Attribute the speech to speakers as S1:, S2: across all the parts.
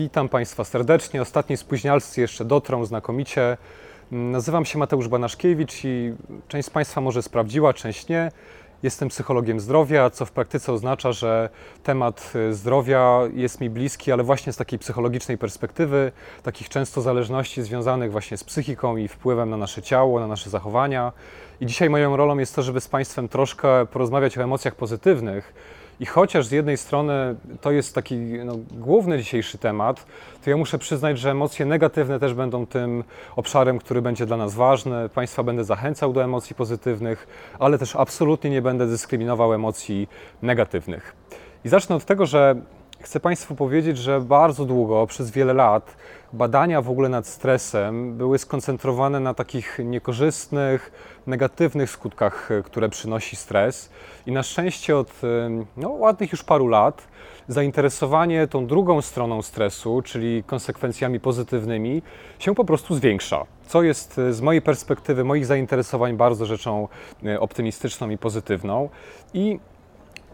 S1: Witam Państwa serdecznie. Ostatni spóźnialscy jeszcze dotrą znakomicie. Nazywam się Mateusz Banaszkiewicz i część z Państwa może sprawdziła, część nie. Jestem psychologiem zdrowia, co w praktyce oznacza, że temat y, zdrowia jest mi bliski, ale właśnie z takiej psychologicznej perspektywy, takich często zależności związanych właśnie z psychiką i wpływem na nasze ciało, na nasze zachowania. I dzisiaj moją rolą jest to, żeby z Państwem troszkę porozmawiać o emocjach pozytywnych i chociaż z jednej strony to jest taki no, główny dzisiejszy temat, to ja muszę przyznać, że emocje negatywne też będą tym obszarem, który będzie dla nas ważny. Państwa będę zachęcał do emocji pozytywnych, ale też absolutnie nie będę dyskryminował emocji negatywnych. I zacznę od tego, że chcę Państwu powiedzieć, że bardzo długo, przez wiele lat, badania w ogóle nad stresem były skoncentrowane na takich niekorzystnych, negatywnych skutkach, które przynosi stres. I na szczęście od no, ładnych już paru lat zainteresowanie tą drugą stroną stresu, czyli konsekwencjami pozytywnymi, się po prostu zwiększa. Co jest z mojej perspektywy, moich zainteresowań bardzo rzeczą e, optymistyczną i pozytywną. I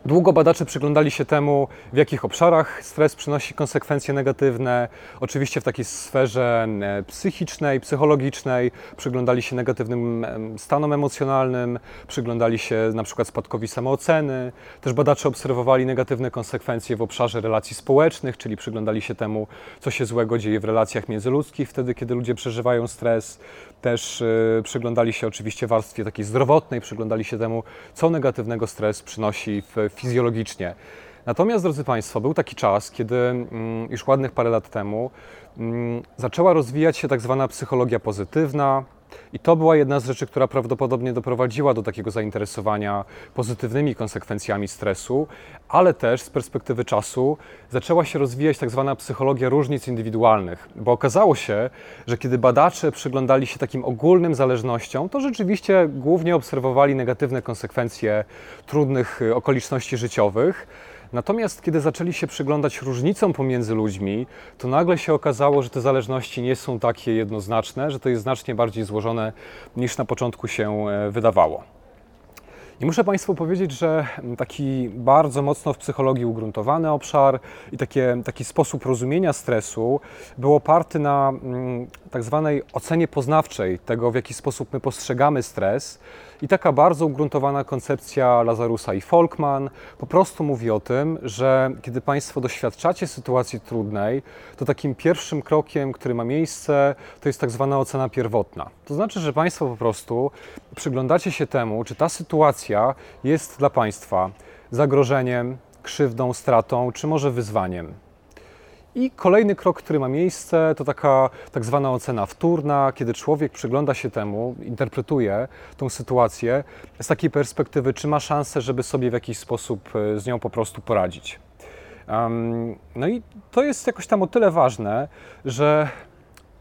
S1: Długo badacze przyglądali się temu, w jakich obszarach stres przynosi konsekwencje negatywne. Oczywiście w takiej sferze psychicznej, psychologicznej, przyglądali się negatywnym stanom emocjonalnym, przyglądali się na przykład spadkowi samooceny. Też badacze obserwowali negatywne konsekwencje w obszarze relacji społecznych, czyli przyglądali się temu, co się złego dzieje w relacjach międzyludzkich wtedy, kiedy ludzie przeżywają stres. Też yy, przyglądali się oczywiście warstwie takiej zdrowotnej, przyglądali się temu, co negatywnego stres przynosi fizjologicznie. Natomiast, drodzy Państwo, był taki czas, kiedy mm, już ładnych parę lat temu mm, zaczęła rozwijać się tak zwana psychologia pozytywna, i to była jedna z rzeczy, która prawdopodobnie doprowadziła do takiego zainteresowania pozytywnymi konsekwencjami stresu, ale też z perspektywy czasu zaczęła się rozwijać tak zwana psychologia różnic indywidualnych, bo okazało się, że kiedy badacze przyglądali się takim ogólnym zależnościom, to rzeczywiście głównie obserwowali negatywne konsekwencje trudnych okoliczności życiowych Natomiast kiedy zaczęli się przyglądać różnicom pomiędzy ludźmi, to nagle się okazało, że te zależności nie są takie jednoznaczne, że to jest znacznie bardziej złożone niż na początku się e, wydawało. I muszę Państwu powiedzieć, że taki bardzo mocno w psychologii ugruntowany obszar i takie, taki sposób rozumienia stresu był oparty na tak zwanej ocenie poznawczej tego, w jaki sposób my postrzegamy stres. I taka bardzo ugruntowana koncepcja Lazarusa i Folkman po prostu mówi o tym, że kiedy Państwo doświadczacie sytuacji trudnej, to takim pierwszym krokiem, który ma miejsce, to jest tak zwana ocena pierwotna. To znaczy, że Państwo po prostu przyglądacie się temu, czy ta sytuacja jest dla Państwa zagrożeniem, krzywdą, stratą, czy może wyzwaniem. I kolejny krok, który ma miejsce, to taka tak zwana ocena wtórna, kiedy człowiek przygląda się temu, interpretuje tą sytuację z takiej perspektywy, czy ma szansę, żeby sobie w jakiś sposób e, z nią po prostu poradzić. No i to jest jakoś tam o tyle ważne, że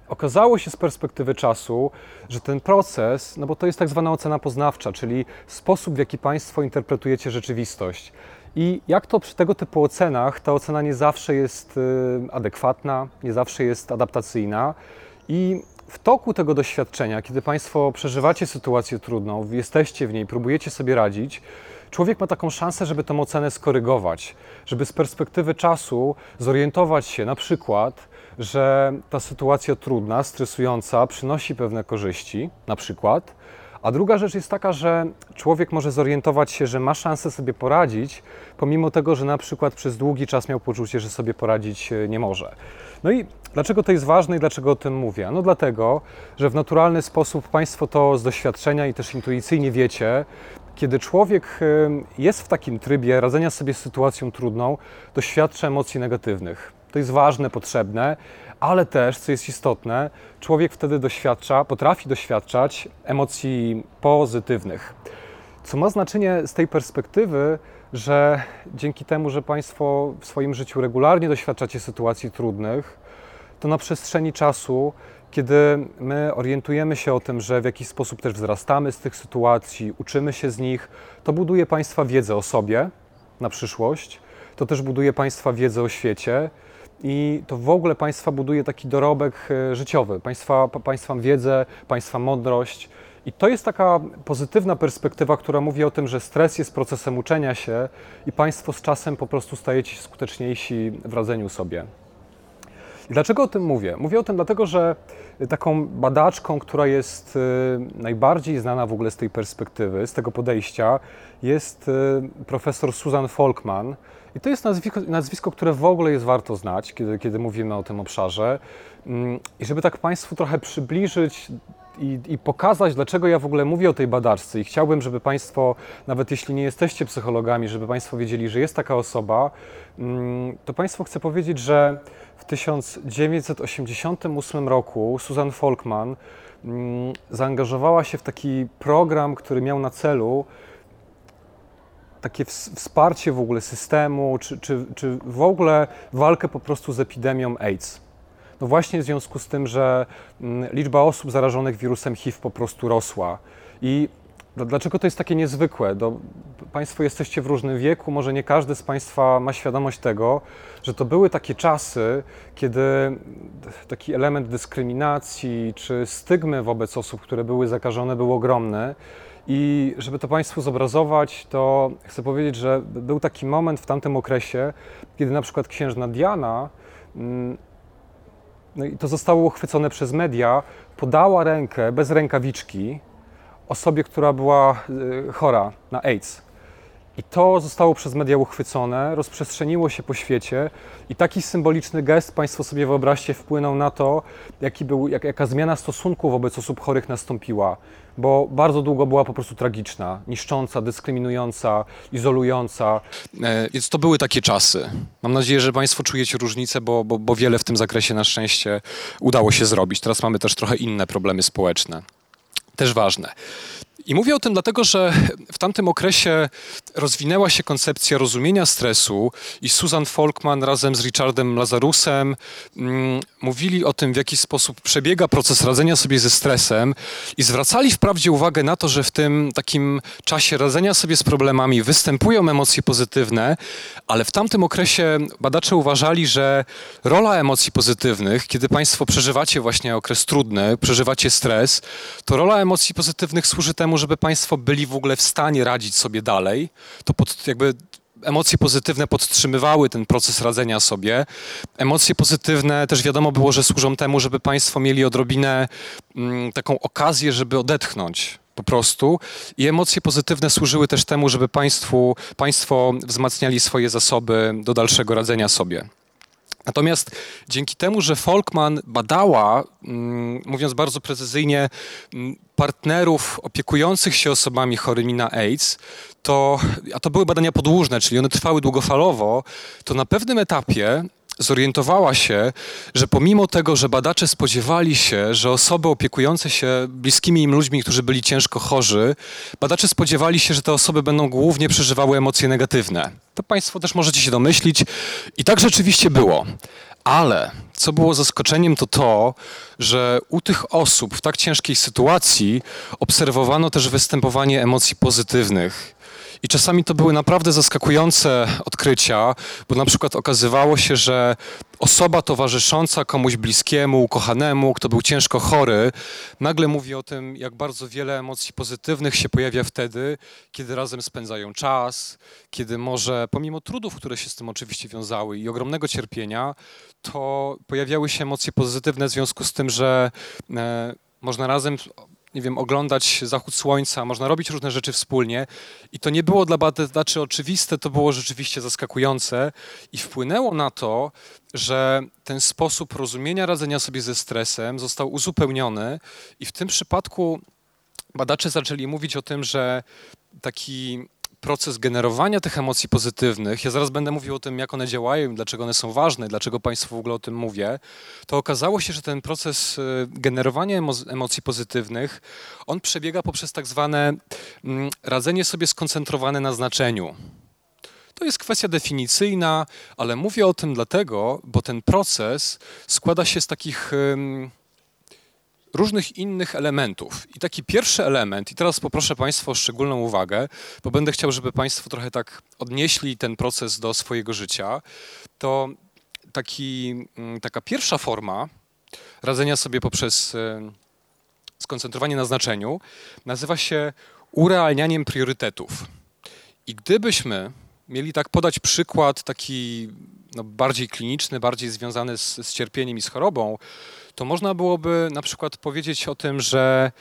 S1: okazało się z perspektywy czasu, że ten proces, no bo to jest tak zwana ocena poznawcza, czyli sposób, w jaki Państwo interpretujecie rzeczywistość. I jak to przy tego typu ocenach, ta ocena nie zawsze jest y, adekwatna, nie zawsze jest adaptacyjna. I w toku tego doświadczenia, kiedy Państwo przeżywacie sytuację trudną, jesteście w niej, próbujecie sobie radzić, człowiek ma taką szansę, żeby tę ocenę skorygować, żeby z perspektywy czasu zorientować się na przykład, że ta sytuacja trudna, stresująca przynosi pewne korzyści, na przykład, a druga rzecz jest taka, że człowiek może zorientować się, że ma szansę sobie poradzić, pomimo tego, że na przykład przez długi czas miał poczucie, że sobie poradzić e, nie może. No i dlaczego to jest ważne i dlaczego o tym mówię? No dlatego, że w naturalny sposób Państwo to z doświadczenia i też intuicyjnie wiecie, kiedy człowiek e, jest w takim trybie radzenia sobie z sytuacją trudną, doświadcza emocji negatywnych. To jest ważne, potrzebne, ale też, co jest istotne, człowiek wtedy doświadcza, potrafi doświadczać emocji pozytywnych. Co ma znaczenie z tej perspektywy, że dzięki temu, że Państwo w swoim życiu regularnie doświadczacie sytuacji trudnych, to na przestrzeni czasu, kiedy my orientujemy się o tym, że w jakiś sposób też wzrastamy z tych sytuacji, uczymy się z nich, to buduje Państwa wiedzę o sobie na przyszłość, to też buduje Państwa wiedzę o świecie i to w ogóle państwa buduje taki dorobek e, życiowy, państwa, państwa wiedzę, państwa mądrość. I to jest taka pozytywna perspektywa, która mówi o tym, że stres jest procesem uczenia się i państwo z czasem po prostu stajecie się skuteczniejsi w radzeniu sobie.
S2: I dlaczego o tym mówię? Mówię o tym dlatego, że taką badaczką, która jest najbardziej znana w ogóle z tej perspektywy, z tego podejścia, jest profesor Susan Folkman. I to jest nazwisko, nazwisko, które w ogóle jest warto znać, kiedy, kiedy mówimy o tym obszarze. Mm, I żeby tak Państwu trochę przybliżyć i, i, pokazać, dlaczego ja w ogóle mówię o tej badaczce. I chciałbym, żeby Państwo, nawet jeśli nie jesteście psychologami, żeby Państwo wiedzieli, że jest taka osoba, mm, to Państwu chcę powiedzieć, że w 1988 roku Susan Folkman mm, zaangażowała się w taki program, który miał na celu takie wsparcie w ogóle systemu, czy, czy, czy w ogóle walkę po prostu z epidemią AIDS. No właśnie w związku z tym, że mm, liczba osób zarażonych wirusem HIV po prostu rosła. I dlaczego to jest takie niezwykłe? Do, państwo jesteście w różnym wieku, może nie każdy z Państwa ma świadomość tego, że to były takie czasy, kiedy taki element dyskryminacji czy stygmy wobec osób, które były zakażone, był ogromny. I żeby to Państwu zobrazować, to chcę powiedzieć, że był taki moment w tamtym okresie, kiedy na przykład księżna Diana mm, no i to zostało uchwycone przez media, podała rękę bez rękawiczki osobie, która była y, chora na AIDS. I to zostało przez media uchwycone, rozprzestrzeniło się po świecie i taki symboliczny gest, Państwo sobie wyobraźcie, wpłynął na to, jaki był, jak, jaka zmiana stosunku wobec osób chorych nastąpiła, bo bardzo długo była po prostu tragiczna, niszcząca, dyskryminująca, izolująca.
S1: E, więc to były takie czasy. Mam nadzieję, że Państwo czujecie różnicę, bo, bo, bo wiele w tym zakresie na szczęście udało się zrobić. Teraz mamy też trochę inne problemy społeczne. Też ważne. I mówię o tym dlatego, że w tamtym okresie rozwinęła się koncepcja rozumienia stresu i Susan Folkman razem z Richardem Lazarusem mm, mówili o tym, w jaki sposób przebiega proces radzenia sobie ze stresem i zwracali wprawdzie uwagę na to, że w tym takim czasie radzenia sobie z problemami występują emocje pozytywne, ale w tamtym okresie badacze uważali, że rola emocji pozytywnych, kiedy Państwo przeżywacie właśnie okres trudny, przeżywacie stres, to rola emocji pozytywnych służy temu, żeby Państwo byli w ogóle w stanie radzić sobie dalej, to pod, jakby emocje pozytywne podtrzymywały ten proces radzenia sobie. Emocje pozytywne też wiadomo było, że służą temu, żeby Państwo mieli odrobinę mm, taką okazję, żeby odetchnąć po prostu. I emocje pozytywne służyły też temu, żeby państwu, Państwo wzmacniali swoje zasoby do dalszego radzenia sobie. Natomiast dzięki temu, że Folkman badała, mm, mówiąc bardzo precyzyjnie, mm, partnerów opiekujących się osobami chorymi na AIDS, to, a to były badania podłużne, czyli one trwały długofalowo, to na pewnym etapie zorientowała się, że pomimo tego, że badacze spodziewali się, że osoby opiekujące się bliskimi im ludźmi, którzy byli ciężko chorzy, badacze spodziewali się, że te osoby będą głównie przeżywały emocje negatywne. To Państwo też możecie się domyślić. I tak rzeczywiście było. Ale co było zaskoczeniem, to to, że u tych osób w tak ciężkiej sytuacji obserwowano też występowanie emocji pozytywnych. I czasami to były naprawdę zaskakujące odkrycia, bo na przykład okazywało się, że osoba towarzysząca komuś bliskiemu, ukochanemu, kto był ciężko chory, nagle mówi o tym, jak bardzo wiele emocji pozytywnych się pojawia wtedy, kiedy razem spędzają czas, kiedy może, pomimo trudów, które się z tym oczywiście wiązały i ogromnego cierpienia, to pojawiały się emocje pozytywne w związku z tym, że e, można razem nie wiem, oglądać zachód słońca, można robić różne rzeczy wspólnie. I to nie było dla badaczy oczywiste, to było rzeczywiście zaskakujące i wpłynęło na to, że ten sposób rozumienia radzenia sobie ze stresem został uzupełniony i w tym przypadku badacze zaczęli mówić o tym, że taki proces generowania tych emocji pozytywnych, ja zaraz będę mówił o tym, jak one działają dlaczego one są ważne, dlaczego Państwu w ogóle o tym mówię, to okazało się, że ten proces y, generowania emocji pozytywnych, on przebiega poprzez tak zwane mm, radzenie sobie skoncentrowane na znaczeniu. To jest kwestia definicyjna, ale mówię o tym dlatego, bo ten proces składa się z takich różnych innych elementów. I taki pierwszy element, i teraz poproszę Państwa o szczególną uwagę, bo będę chciał, żeby Państwo trochę tak odnieśli ten proces do swojego życia, to taki, mm, taka pierwsza forma radzenia sobie poprzez e, skoncentrowanie na znaczeniu nazywa się urealnianiem priorytetów. I gdybyśmy mieli tak podać przykład taki no, bardziej kliniczny, bardziej związany z, z cierpieniem i z chorobą, to można byłoby na przykład powiedzieć o tym, że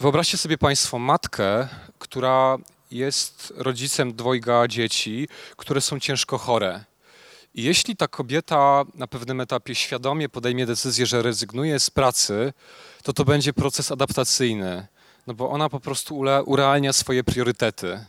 S1: wyobraźcie sobie Państwo matkę, która jest rodzicem dwojga dzieci, które są ciężko chore. I jeśli ta kobieta na pewnym etapie świadomie podejmie decyzję, że rezygnuje z pracy, to to będzie proces adaptacyjny, no bo ona po prostu urealnia swoje priorytety.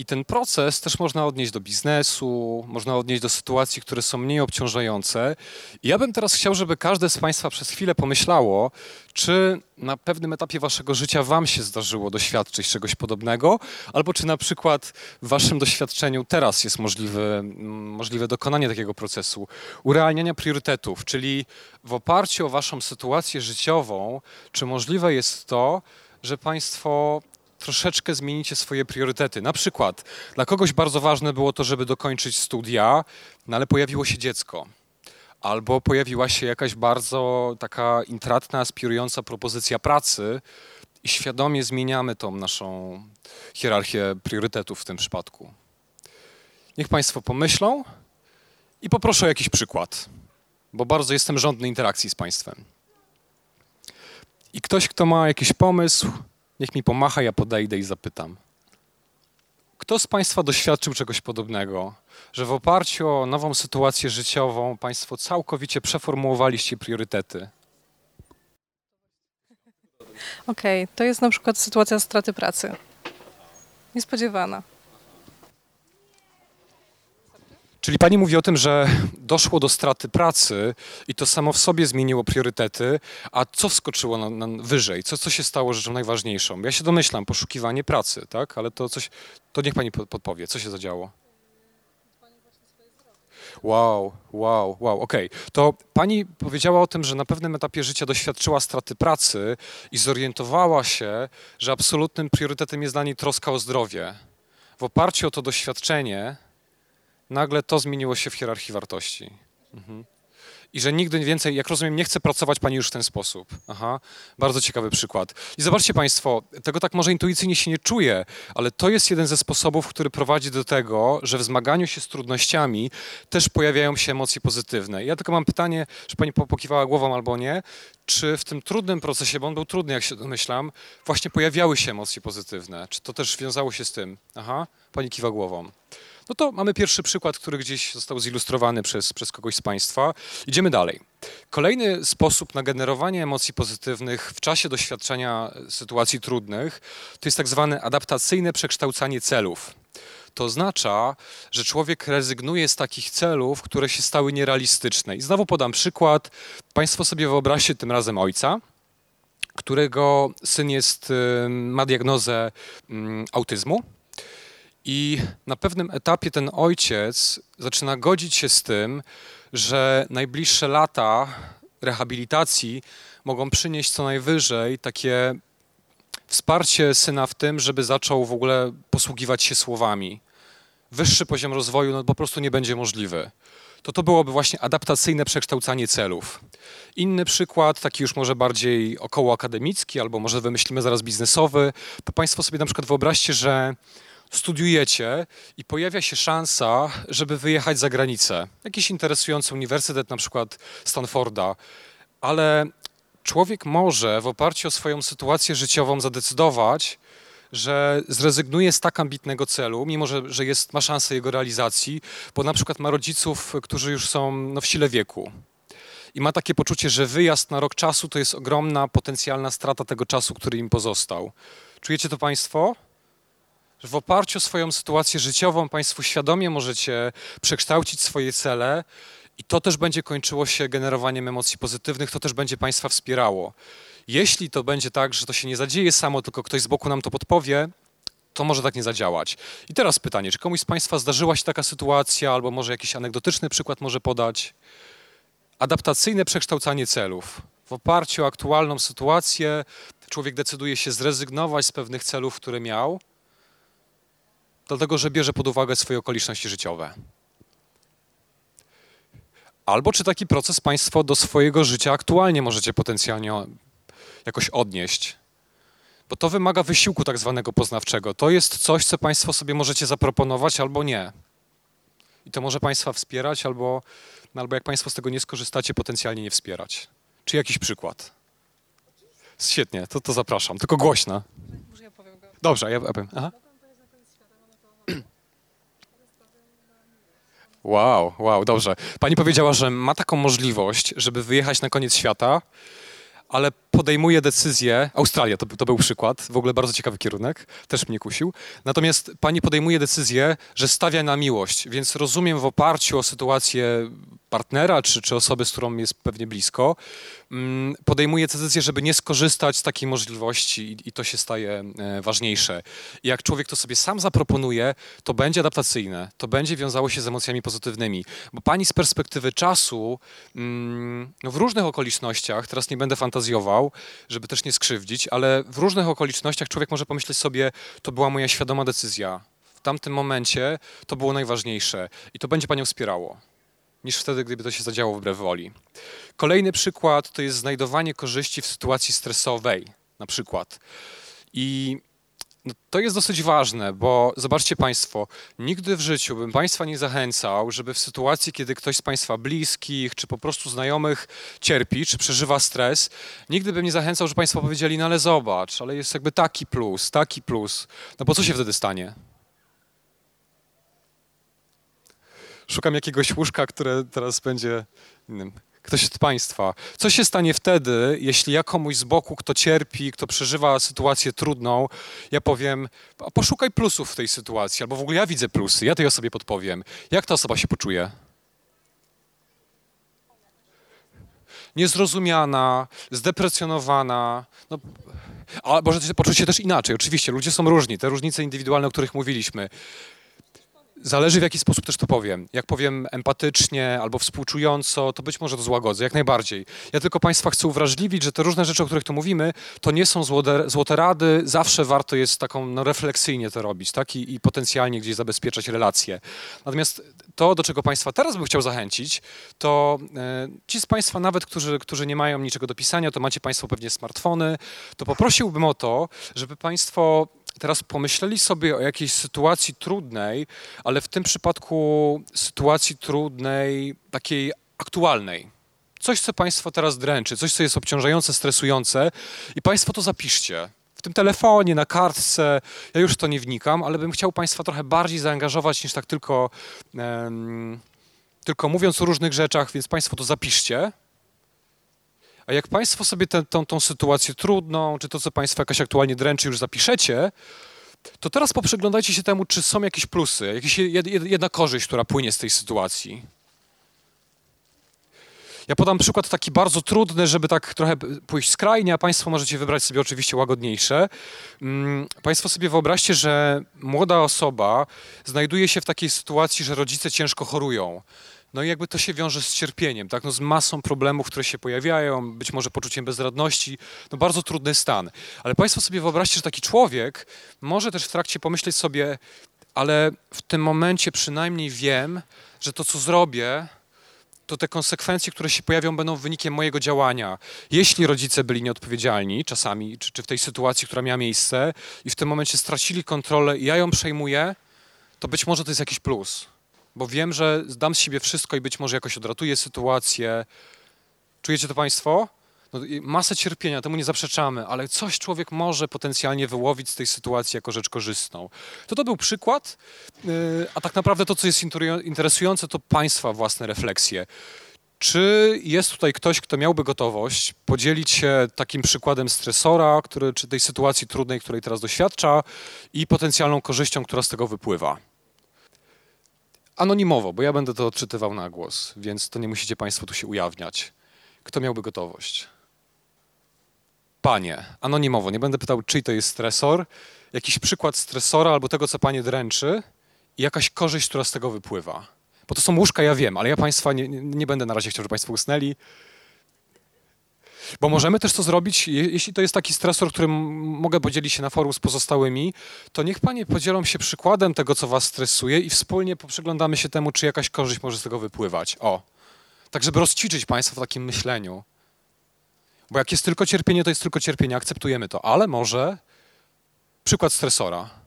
S1: I ten proces też można odnieść do biznesu, można odnieść do sytuacji, które są mniej obciążające. I ja bym teraz chciał, żeby każde z Państwa przez chwilę pomyślało, czy na pewnym etapie Waszego życia Wam się zdarzyło doświadczyć czegoś podobnego, albo czy na przykład w Waszym doświadczeniu teraz jest możliwe, możliwe dokonanie takiego procesu urealniania priorytetów, czyli w oparciu o Waszą sytuację życiową, czy możliwe jest to, że Państwo troszeczkę zmienicie swoje priorytety. Na przykład dla kogoś bardzo ważne było to, żeby dokończyć studia, no ale pojawiło się dziecko. Albo pojawiła się jakaś bardzo taka intratna, aspirująca propozycja pracy i świadomie zmieniamy tą naszą hierarchię priorytetów w tym przypadku. Niech Państwo pomyślą i poproszę o jakiś przykład, bo bardzo jestem żądny interakcji z Państwem. I ktoś, kto ma jakiś pomysł, Niech mi pomacha, ja podejdę i zapytam. Kto z Państwa doświadczył czegoś podobnego, że w oparciu o nową sytuację życiową Państwo całkowicie przeformułowaliście priorytety?
S3: Okej, okay, to jest na przykład sytuacja straty pracy. Niespodziewana.
S1: Czyli pani mówi o tym, że doszło do straty pracy i to samo w sobie zmieniło priorytety, a co wskoczyło na, na wyżej? Co, co się stało rzeczą najważniejszą? Ja się domyślam, poszukiwanie pracy, tak? Ale to coś, to niech pani podpowie, co się zadziało? Wow, wow, wow, okej. Okay. To pani powiedziała o tym, że na pewnym etapie życia doświadczyła straty pracy i zorientowała się, że absolutnym priorytetem jest dla niej troska o zdrowie. W oparciu o to doświadczenie nagle to zmieniło się w hierarchii wartości. Mhm. I że nigdy więcej, jak rozumiem, nie chce pracować pani już w ten sposób. Aha, bardzo ciekawy przykład. I zobaczcie państwo, tego tak może intuicyjnie się nie czuje, ale to jest jeden ze sposobów, który prowadzi do tego, że w zmaganiu się z trudnościami też pojawiają się emocje pozytywne. Ja tylko mam pytanie, czy pani pokiwała głową albo nie, czy w tym trudnym procesie, bo on był trudny, jak się domyślam, właśnie pojawiały się emocje pozytywne? Czy to też wiązało się z tym? Aha, pani kiwa głową. No to mamy pierwszy przykład, który gdzieś został zilustrowany przez, przez kogoś z Państwa. Idziemy dalej. Kolejny sposób na generowanie emocji pozytywnych w czasie doświadczenia sytuacji trudnych to jest tak zwane adaptacyjne przekształcanie celów. To oznacza, że człowiek rezygnuje z takich celów, które się stały nierealistyczne. I znowu podam przykład. Państwo sobie wyobraźcie tym razem ojca, którego syn jest, ma diagnozę autyzmu i na pewnym etapie ten ojciec zaczyna godzić się z tym, że najbliższe lata rehabilitacji mogą przynieść co najwyżej takie wsparcie syna w tym, żeby zaczął w ogóle posługiwać się słowami. Wyższy poziom rozwoju no, po prostu nie będzie możliwy. To to byłoby właśnie adaptacyjne przekształcanie celów. Inny przykład, taki już może bardziej około akademicki, albo może wymyślimy zaraz biznesowy, to Państwo sobie na przykład wyobraźcie, że studiujecie i pojawia się szansa, żeby wyjechać za granicę. Jakiś interesujący uniwersytet, na przykład Stanforda, ale człowiek może w oparciu o swoją sytuację życiową zadecydować, że zrezygnuje z tak ambitnego celu, mimo że, że jest, ma szansę jego realizacji, bo na przykład ma rodziców, którzy już są no, w sile wieku. I ma takie poczucie, że wyjazd na rok czasu to jest ogromna potencjalna strata tego czasu, który im pozostał. Czujecie to Państwo? Że w oparciu o swoją sytuację życiową Państwo świadomie możecie przekształcić swoje cele i to też będzie kończyło się generowaniem emocji pozytywnych, to też będzie Państwa wspierało. Jeśli to będzie tak, że to się nie zadzieje samo, tylko ktoś z boku nam to podpowie, to może tak nie zadziałać. I teraz pytanie, czy komuś z Państwa zdarzyła się taka sytuacja, albo może jakiś anegdotyczny przykład może podać? Adaptacyjne przekształcanie celów. W oparciu o aktualną sytuację człowiek decyduje się zrezygnować z pewnych celów, które miał, dlatego że bierze pod uwagę swoje okoliczności życiowe. Albo czy taki proces Państwo do swojego życia aktualnie możecie potencjalnie jakoś odnieść. Bo to wymaga wysiłku tak zwanego poznawczego. To jest coś, co Państwo sobie możecie zaproponować albo nie. I to może Państwa wspierać, albo, no, albo jak Państwo z tego nie skorzystacie, potencjalnie nie wspierać. Czy jakiś przykład? Świetnie, to, to zapraszam, tylko głośno.
S3: Może ja powiem go.
S1: Dobrze, ja powiem. Aha. Wow, wow, dobrze. Pani powiedziała, że ma taką możliwość, żeby wyjechać na koniec świata, ale podejmuje decyzję, Australia to, to był przykład, w ogóle bardzo ciekawy kierunek, też mnie kusił. Natomiast pani podejmuje decyzję, że stawia na miłość, więc rozumiem w oparciu o sytuację partnera czy, czy osoby, z którą jest pewnie blisko, mm, podejmuje decyzję, żeby nie skorzystać z takiej możliwości i, i to się staje e, ważniejsze. I jak człowiek to sobie sam zaproponuje, to będzie adaptacyjne, to będzie wiązało się z emocjami pozytywnymi. Bo pani z perspektywy czasu, no w różnych okolicznościach, teraz nie będę fantazjował, żeby też nie skrzywdzić, ale w różnych okolicznościach człowiek może pomyśleć sobie, to była moja świadoma decyzja. W tamtym momencie to było najważniejsze i to będzie panią wspierało niż wtedy, gdyby to się zadziało wbrew woli. Kolejny przykład to jest znajdowanie korzyści w sytuacji stresowej, na przykład. I no, to jest dosyć ważne, bo zobaczcie Państwo, nigdy w życiu bym Państwa nie zachęcał, żeby w sytuacji, kiedy ktoś z Państwa bliskich, czy po prostu znajomych cierpi, czy przeżywa stres, nigdy bym nie zachęcał, żeby Państwo powiedzieli, no ale zobacz, ale jest jakby taki plus, taki plus. No bo co się wtedy stanie? Szukam jakiegoś łóżka, które teraz będzie innym. Ktoś z Państwa. Co się stanie wtedy, jeśli ja komuś z boku, kto cierpi, kto przeżywa sytuację trudną, ja powiem, poszukaj plusów w tej sytuacji, albo w ogóle ja widzę plusy, ja tej osobie podpowiem. Jak ta osoba się poczuje? Niezrozumiana, zdeprecjonowana. No, a może poczuć się też inaczej. Oczywiście, ludzie są różni, te różnice indywidualne, o których mówiliśmy. Zależy w jaki sposób też to powiem. Jak powiem empatycznie albo współczująco, to być może to złagodzę, jak najbardziej. Ja tylko Państwa chcę uwrażliwić, że te różne rzeczy, o których tu mówimy, to nie są złote, złote rady. Zawsze warto jest taką no, refleksyjnie to robić tak? I, i potencjalnie gdzieś zabezpieczać relacje. Natomiast to, do czego Państwa teraz bym chciał zachęcić, to e, ci z Państwa nawet, którzy, którzy nie mają niczego do pisania, to macie Państwo pewnie smartfony, to poprosiłbym o to, żeby Państwo teraz pomyśleli sobie o jakiejś sytuacji trudnej, ale w tym przypadku sytuacji trudnej, takiej aktualnej. Coś, co Państwo teraz dręczy, coś, co jest obciążające, stresujące i Państwo to zapiszcie. W tym telefonie, na kartce, ja już w to nie wnikam, ale bym chciał Państwa trochę bardziej zaangażować niż tak tylko, um, tylko mówiąc o różnych rzeczach, więc Państwo to zapiszcie. A jak Państwo sobie tę, sytuację trudną, czy to, co Państwa jakoś aktualnie dręczy, już zapiszecie, to teraz poprzyglądajcie się temu, czy są jakieś plusy, jakaś jedna korzyść, która płynie z tej sytuacji. Ja podam przykład taki bardzo trudny, żeby tak trochę pójść skrajnie, a Państwo możecie wybrać sobie oczywiście łagodniejsze. Mm, państwo sobie wyobraźcie, że młoda osoba znajduje się w takiej sytuacji, że rodzice ciężko chorują. No i jakby to się wiąże z cierpieniem, tak? no z masą problemów, które się pojawiają, być może poczuciem bezradności, no bardzo trudny stan. Ale Państwo sobie wyobraźcie, że taki człowiek może też w trakcie pomyśleć sobie, ale w tym momencie przynajmniej wiem, że to, co zrobię, to te konsekwencje, które się pojawią, będą wynikiem mojego działania. Jeśli rodzice byli nieodpowiedzialni czasami, czy, czy w tej sytuacji, która miała miejsce, i w tym momencie stracili kontrolę i ja ją przejmuję, to być może to jest jakiś plus bo wiem, że zdam z siebie wszystko i być może jakoś odratuję sytuację. Czujecie to Państwo? No, masę cierpienia, temu nie zaprzeczamy, ale coś człowiek może potencjalnie wyłowić z tej sytuacji jako rzecz korzystną. To to był przykład, yy, a tak naprawdę to, co jest interesujące, to Państwa własne refleksje. Czy jest tutaj ktoś, kto miałby gotowość podzielić się takim przykładem stresora, który, czy tej sytuacji trudnej, której teraz doświadcza i potencjalną korzyścią, która z tego wypływa? Anonimowo, bo ja będę to odczytywał na głos, więc to nie musicie Państwo tu się ujawniać. Kto miałby gotowość? Panie, anonimowo, nie będę pytał, czyj to jest stresor, jakiś przykład stresora albo tego, co Panie dręczy i jakaś korzyść, która z tego wypływa. Bo to są łóżka, ja wiem, ale ja Państwa nie, nie będę na razie chciał, żeby Państwo usnęli. Bo możemy też to zrobić, jeśli to jest taki stresor, którym mogę podzielić się na forum z pozostałymi, to niech panie podzielą się przykładem tego, co was stresuje i wspólnie poprzyglądamy się temu, czy jakaś korzyść może z tego wypływać. O, tak żeby rozćwiczyć państwa w takim myśleniu. Bo jak jest tylko cierpienie, to jest tylko cierpienie, akceptujemy to, ale może przykład stresora.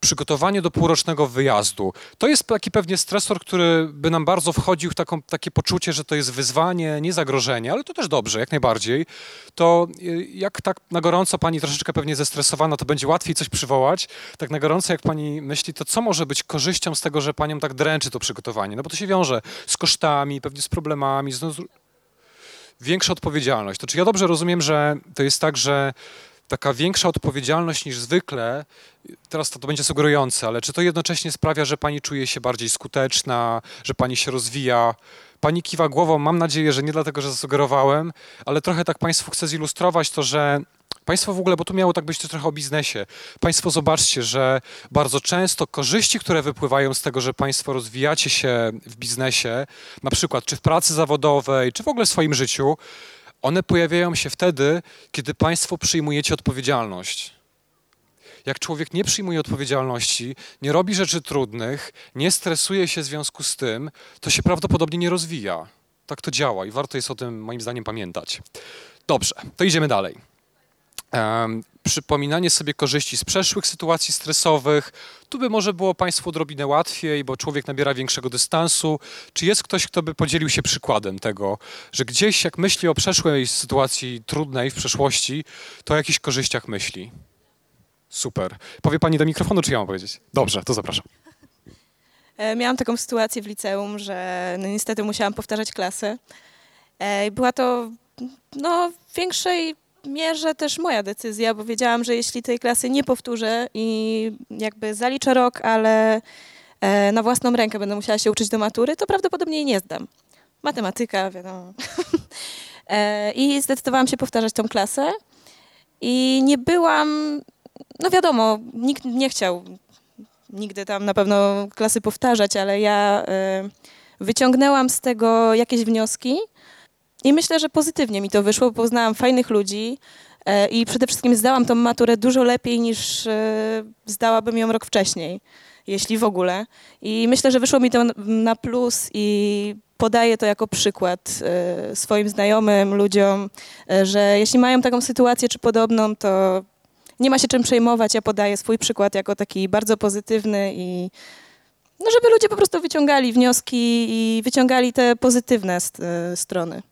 S1: Przygotowanie do półrocznego wyjazdu. To jest taki pewnie stresor, który by nam bardzo wchodził w taką, takie poczucie, że to jest wyzwanie, nie zagrożenie, ale to też dobrze, jak najbardziej. To y, jak tak na gorąco pani troszeczkę pewnie zestresowana, to będzie łatwiej coś przywołać. Tak na gorąco, jak pani myśli, to co może być korzyścią z tego, że panią tak dręczy to przygotowanie? No bo to się wiąże z kosztami, pewnie z problemami, z, większa odpowiedzialność. To czy ja dobrze rozumiem, że to jest tak, że taka większa odpowiedzialność niż zwykle, teraz to, to będzie sugerujące, ale czy to jednocześnie sprawia, że pani czuje się bardziej skuteczna, że pani się rozwija? Pani kiwa głową, mam nadzieję, że nie dlatego, że zasugerowałem, ale trochę tak państwu chcę zilustrować to, że Państwo w ogóle, bo tu miało tak być to trochę o biznesie. Państwo zobaczcie, że bardzo często korzyści, które wypływają z tego, że Państwo rozwijacie się w biznesie, na przykład czy w pracy zawodowej, czy w ogóle w swoim życiu, one pojawiają się wtedy, kiedy Państwo przyjmujecie odpowiedzialność. Jak człowiek nie przyjmuje odpowiedzialności, nie robi rzeczy trudnych, nie stresuje się w związku z tym, to się prawdopodobnie nie rozwija. Tak to działa i warto jest o tym, moim zdaniem, pamiętać. Dobrze, to idziemy dalej przypominanie sobie korzyści z przeszłych sytuacji stresowych. Tu by może było Państwu odrobinę łatwiej, bo człowiek nabiera większego dystansu. Czy jest ktoś, kto by podzielił się przykładem tego, że gdzieś jak myśli o przeszłej sytuacji trudnej w przeszłości, to o jakichś korzyściach myśli? Super. Powie Pani do mikrofonu, czy ja mam powiedzieć? Dobrze, to zapraszam.
S4: E, miałam taką sytuację w liceum, że no niestety musiałam powtarzać klasę. E, była to no, w większej mierze też moja decyzja, bo wiedziałam, że jeśli tej klasy nie powtórzę i jakby zaliczę rok, ale e, na własną rękę będę musiała się uczyć do matury, to prawdopodobnie jej nie zdam. Matematyka, wiadomo. E, I zdecydowałam się powtarzać tą klasę i nie byłam, no wiadomo, nikt nie chciał nigdy tam na pewno klasy powtarzać, ale ja e, wyciągnęłam z tego jakieś wnioski, i myślę, że pozytywnie mi to wyszło, bo poznałam fajnych ludzi e, i przede wszystkim zdałam tą maturę dużo lepiej niż e, zdałabym ją rok wcześniej, jeśli w ogóle. I myślę, że wyszło mi to na plus i podaję to jako przykład e, swoim znajomym, ludziom, że jeśli mają taką sytuację czy podobną, to nie ma się czym przejmować. Ja podaję swój przykład jako taki bardzo pozytywny i no, żeby ludzie po prostu wyciągali wnioski i wyciągali te pozytywne strony.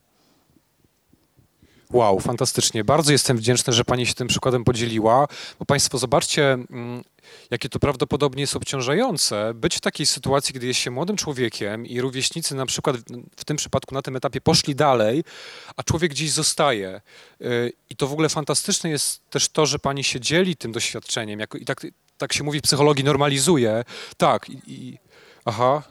S1: Wow, fantastycznie. Bardzo jestem wdzięczny, że Pani się tym przykładem podzieliła, bo Państwo zobaczcie, mm, jakie to prawdopodobnie jest obciążające być w takiej sytuacji, gdy jest się młodym człowiekiem i rówieśnicy na przykład w tym przypadku na tym etapie poszli dalej, a człowiek gdzieś zostaje. Y, I to w ogóle fantastyczne jest też to, że Pani się dzieli tym doświadczeniem i tak, tak się mówi w psychologii, normalizuje. Tak, i, i aha,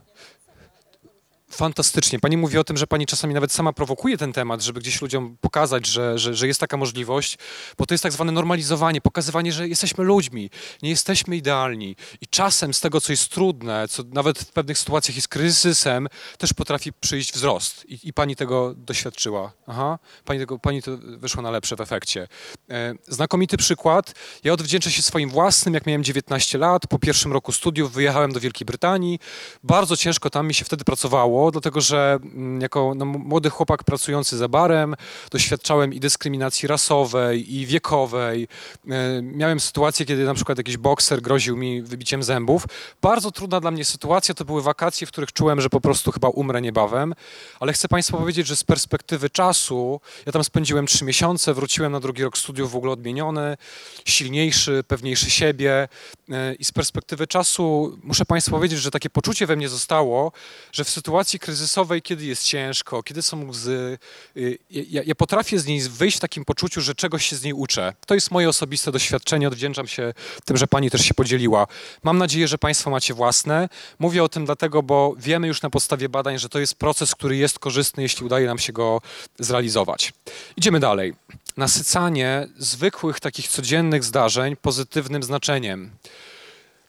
S1: Fantastycznie. Pani mówi o tym, że pani czasami nawet sama prowokuje ten temat, żeby gdzieś ludziom pokazać, że, że, że, jest taka możliwość, bo to jest tak zwane normalizowanie, pokazywanie, że jesteśmy ludźmi, nie jesteśmy idealni i czasem z tego, co jest trudne, co nawet w pewnych sytuacjach jest kryzysem, też potrafi przyjść wzrost i, i pani tego doświadczyła. Aha, pani, tego, pani to wyszło na lepsze w efekcie. E, znakomity przykład. Ja odwdzięczę się swoim własnym, jak miałem 19 lat, po pierwszym roku studiów wyjechałem do Wielkiej Brytanii. Bardzo ciężko tam mi się wtedy pracowało, dlatego że mm, jako no, młody chłopak pracujący za barem doświadczałem i dyskryminacji rasowej, i wiekowej. E, miałem sytuację, kiedy na przykład jakiś bokser groził mi wybiciem zębów. Bardzo trudna dla mnie sytuacja, to były wakacje, w których czułem, że po prostu chyba umrę niebawem, ale chcę Państwu powiedzieć, że z perspektywy czasu, ja tam spędziłem trzy miesiące, wróciłem na drugi rok studiów w ogóle odmieniony, silniejszy, pewniejszy siebie e, i z perspektywy czasu muszę Państwu powiedzieć, że takie poczucie we mnie zostało, że w sytuacji sytuacji kryzysowej, kiedy jest ciężko, kiedy są łzy, y, ja, ja, potrafię z niej wyjść w takim poczuciu, że czegoś się z niej uczę. To jest moje osobiste doświadczenie, odwdzięczam się tym, że pani też się podzieliła. Mam nadzieję, że państwo macie własne. Mówię o tym dlatego, bo wiemy już na podstawie badań, że to jest proces, który jest korzystny, jeśli udaje nam się go zrealizować. Idziemy dalej. Nasycanie zwykłych, takich codziennych zdarzeń pozytywnym znaczeniem.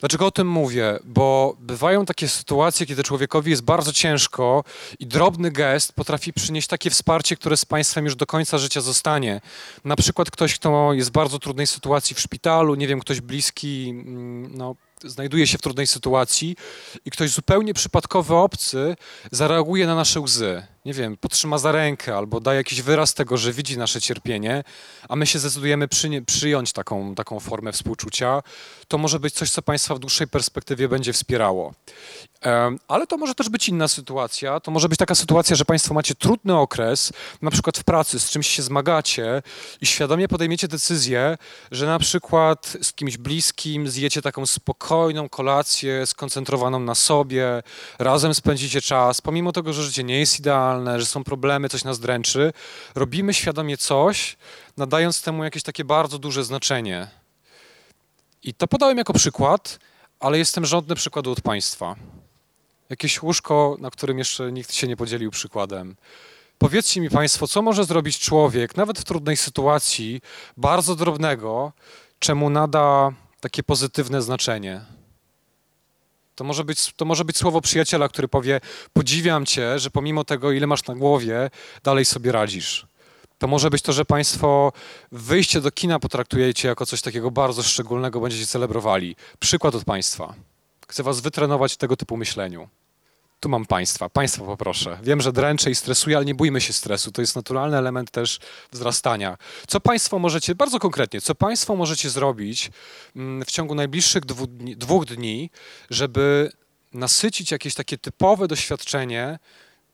S1: Dlaczego o tym mówię? Bo bywają takie sytuacje, kiedy człowiekowi jest bardzo ciężko i drobny gest potrafi przynieść takie wsparcie, które z państwem już do końca życia zostanie. Na przykład ktoś, kto jest w bardzo trudnej sytuacji w szpitalu, nie wiem, ktoś bliski, mm, no, znajduje się w trudnej sytuacji i ktoś zupełnie przypadkowy, obcy zareaguje na nasze łzy nie wiem, potrzyma za rękę albo da jakiś wyraz tego, że widzi nasze cierpienie, a my się zdecydujemy przy, przyjąć taką, taką formę współczucia, to może być coś, co Państwa w dłuższej perspektywie będzie wspierało. Ale to może też być inna sytuacja. To może być taka sytuacja, że Państwo macie trudny okres, na przykład w pracy, z czymś się zmagacie i świadomie podejmiecie decyzję, że na przykład z kimś bliskim zjecie taką spokojną kolację, skoncentrowaną na sobie, razem spędzicie czas, pomimo tego, że życie nie jest idealne, że są problemy, coś nas dręczy, robimy świadomie coś, nadając temu jakieś takie bardzo duże znaczenie. I to podałem jako przykład, ale jestem żądny przykładu od Państwa. Jakieś łóżko, na którym jeszcze nikt się nie podzielił przykładem. Powiedzcie mi Państwo, co może zrobić człowiek, nawet w trudnej sytuacji, bardzo drobnego, czemu nada takie pozytywne znaczenie? To może, być, to może być słowo przyjaciela, który powie: Podziwiam cię, że pomimo tego, ile masz na głowie, dalej sobie radzisz. To może być to, że Państwo wyjście do kina potraktujecie jako coś takiego bardzo szczególnego, będziecie celebrowali. Przykład od Państwa. Chcę Was wytrenować w tego typu myśleniu. Tu mam Państwa. Państwo poproszę. Wiem, że dręczę i stresuję, ale nie bójmy się stresu. To jest naturalny element też wzrastania. Co Państwo możecie, bardzo konkretnie, co Państwo możecie zrobić mm, w ciągu najbliższych dwóch dni, dwóch dni żeby nasycić jakieś takie typowe doświadczenie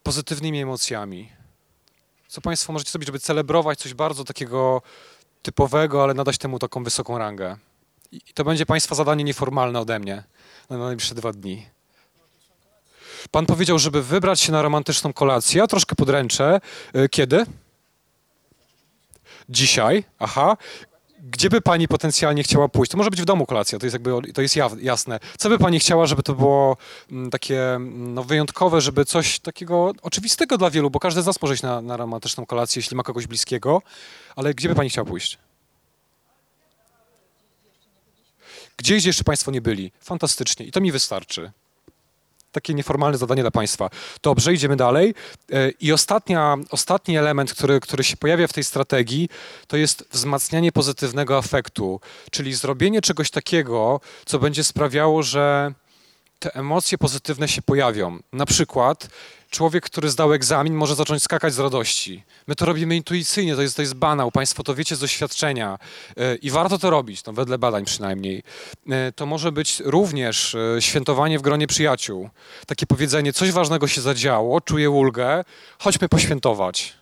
S1: pozytywnymi emocjami? Co Państwo możecie zrobić, żeby celebrować coś bardzo takiego typowego, ale nadać temu taką wysoką rangę? I to będzie Państwa zadanie nieformalne ode mnie na najbliższe dwa dni. Pan powiedział, żeby wybrać się na romantyczną kolację. Ja troszkę podręczę. Y, kiedy? Dzisiaj. Aha. Gdzie by pani potencjalnie chciała pójść? To może być w domu kolacja, to jest jakby to jest jasne. Co by pani chciała, żeby to było mm, takie mm, no, wyjątkowe, żeby coś takiego oczywistego dla wielu, bo każdy z nas może iść na, na romantyczną kolację, jeśli ma kogoś bliskiego, ale gdzie by pani chciała pójść? Gdzieś jeszcze państwo nie byli. Fantastycznie. I to mi wystarczy takie nieformalne zadanie dla Państwa. Dobrze, idziemy dalej. E, I ostatnia, ostatni element, który, który się pojawia w tej strategii, to jest wzmacnianie pozytywnego afektu, czyli zrobienie czegoś takiego, co będzie sprawiało, że te emocje pozytywne się pojawią. Na przykład człowiek, który zdał egzamin, może zacząć skakać z radości. My to robimy intuicyjnie, to jest, to jest banał, Państwo to wiecie z doświadczenia e, i warto to robić, no wedle badań przynajmniej. E, to może być również e, świętowanie w gronie przyjaciół. Takie powiedzenie, coś ważnego się zadziało, czuję ulgę, chodźmy poświętować.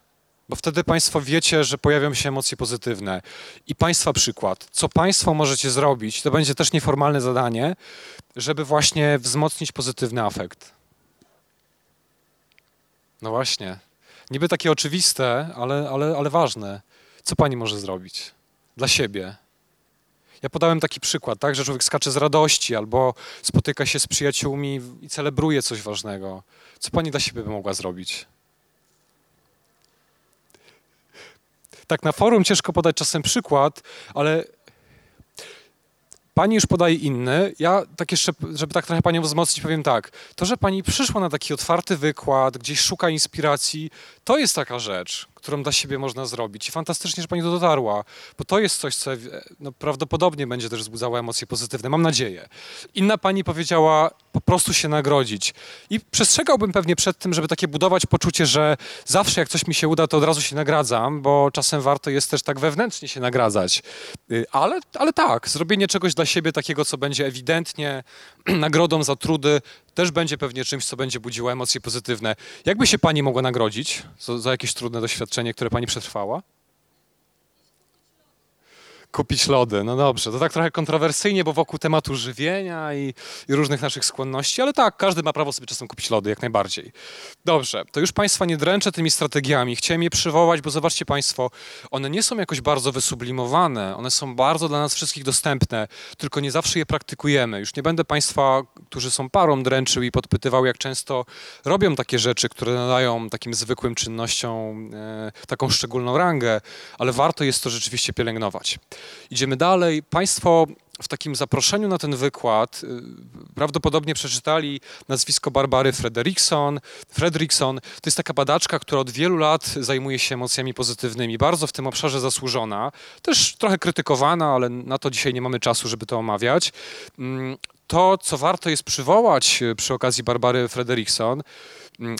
S1: Bo wtedy Państwo wiecie, że pojawią się emocje pozytywne. I Państwa przykład. Co Państwo możecie zrobić, to będzie też nieformalne zadanie, żeby właśnie wzmocnić pozytywny afekt. No właśnie. Niby takie oczywiste, ale, ale, ale ważne. Co pani może zrobić dla siebie? Ja podałem taki przykład, tak, że człowiek skacze z radości albo spotyka się z przyjaciółmi i celebruje coś ważnego. Co pani dla siebie by mogła zrobić? Tak, na forum ciężko podać czasem przykład, ale Pani już podaje inny. Ja tak jeszcze, żeby tak trochę Panią wzmocnić, powiem tak. To, że Pani przyszła na taki otwarty wykład, gdzieś szuka inspiracji, to jest taka rzecz, którą dla siebie można zrobić. I fantastycznie, że Pani to dotarła, bo to jest coś, co no, prawdopodobnie będzie też wzbudzało emocje pozytywne. Mam nadzieję. Inna Pani powiedziała po prostu się nagrodzić. I przestrzegałbym pewnie przed tym, żeby takie budować poczucie, że zawsze jak coś mi się uda, to od razu się nagradzam, bo czasem warto jest też tak wewnętrznie się nagradzać. Y, ale, ale tak, zrobienie czegoś dla siebie takiego, co będzie ewidentnie nagrodą za trudy, też będzie pewnie czymś, co będzie budziło emocje pozytywne. Jakby się pani mogła nagrodzić za, za jakieś trudne doświadczenie, które pani przetrwała? Kupić lody, no dobrze. To tak trochę kontrowersyjnie, bo wokół tematu żywienia i, i, różnych naszych skłonności, ale tak, każdy ma prawo sobie czasem kupić lody, jak najbardziej. Dobrze, to już Państwa nie dręczę tymi strategiami. Chciałem je przywołać, bo zobaczcie Państwo, one nie są jakoś bardzo wysublimowane, one są bardzo dla nas wszystkich dostępne, tylko nie zawsze je praktykujemy. Już nie będę Państwa, którzy są parą, dręczył i podpytywał, jak często robią takie rzeczy, które nadają takim zwykłym czynnościom e, taką szczególną rangę, ale warto jest to rzeczywiście pielęgnować. Idziemy dalej. Państwo w takim zaproszeniu na ten wykład y, prawdopodobnie przeczytali nazwisko Barbary Frederickson. Fredrickson to jest taka badaczka, która od wielu lat zajmuje się emocjami pozytywnymi, bardzo w tym obszarze zasłużona, też trochę krytykowana, ale na to dzisiaj nie mamy czasu, żeby to omawiać. Mm, to, co warto jest przywołać e, przy okazji Barbary Frederickson, mm,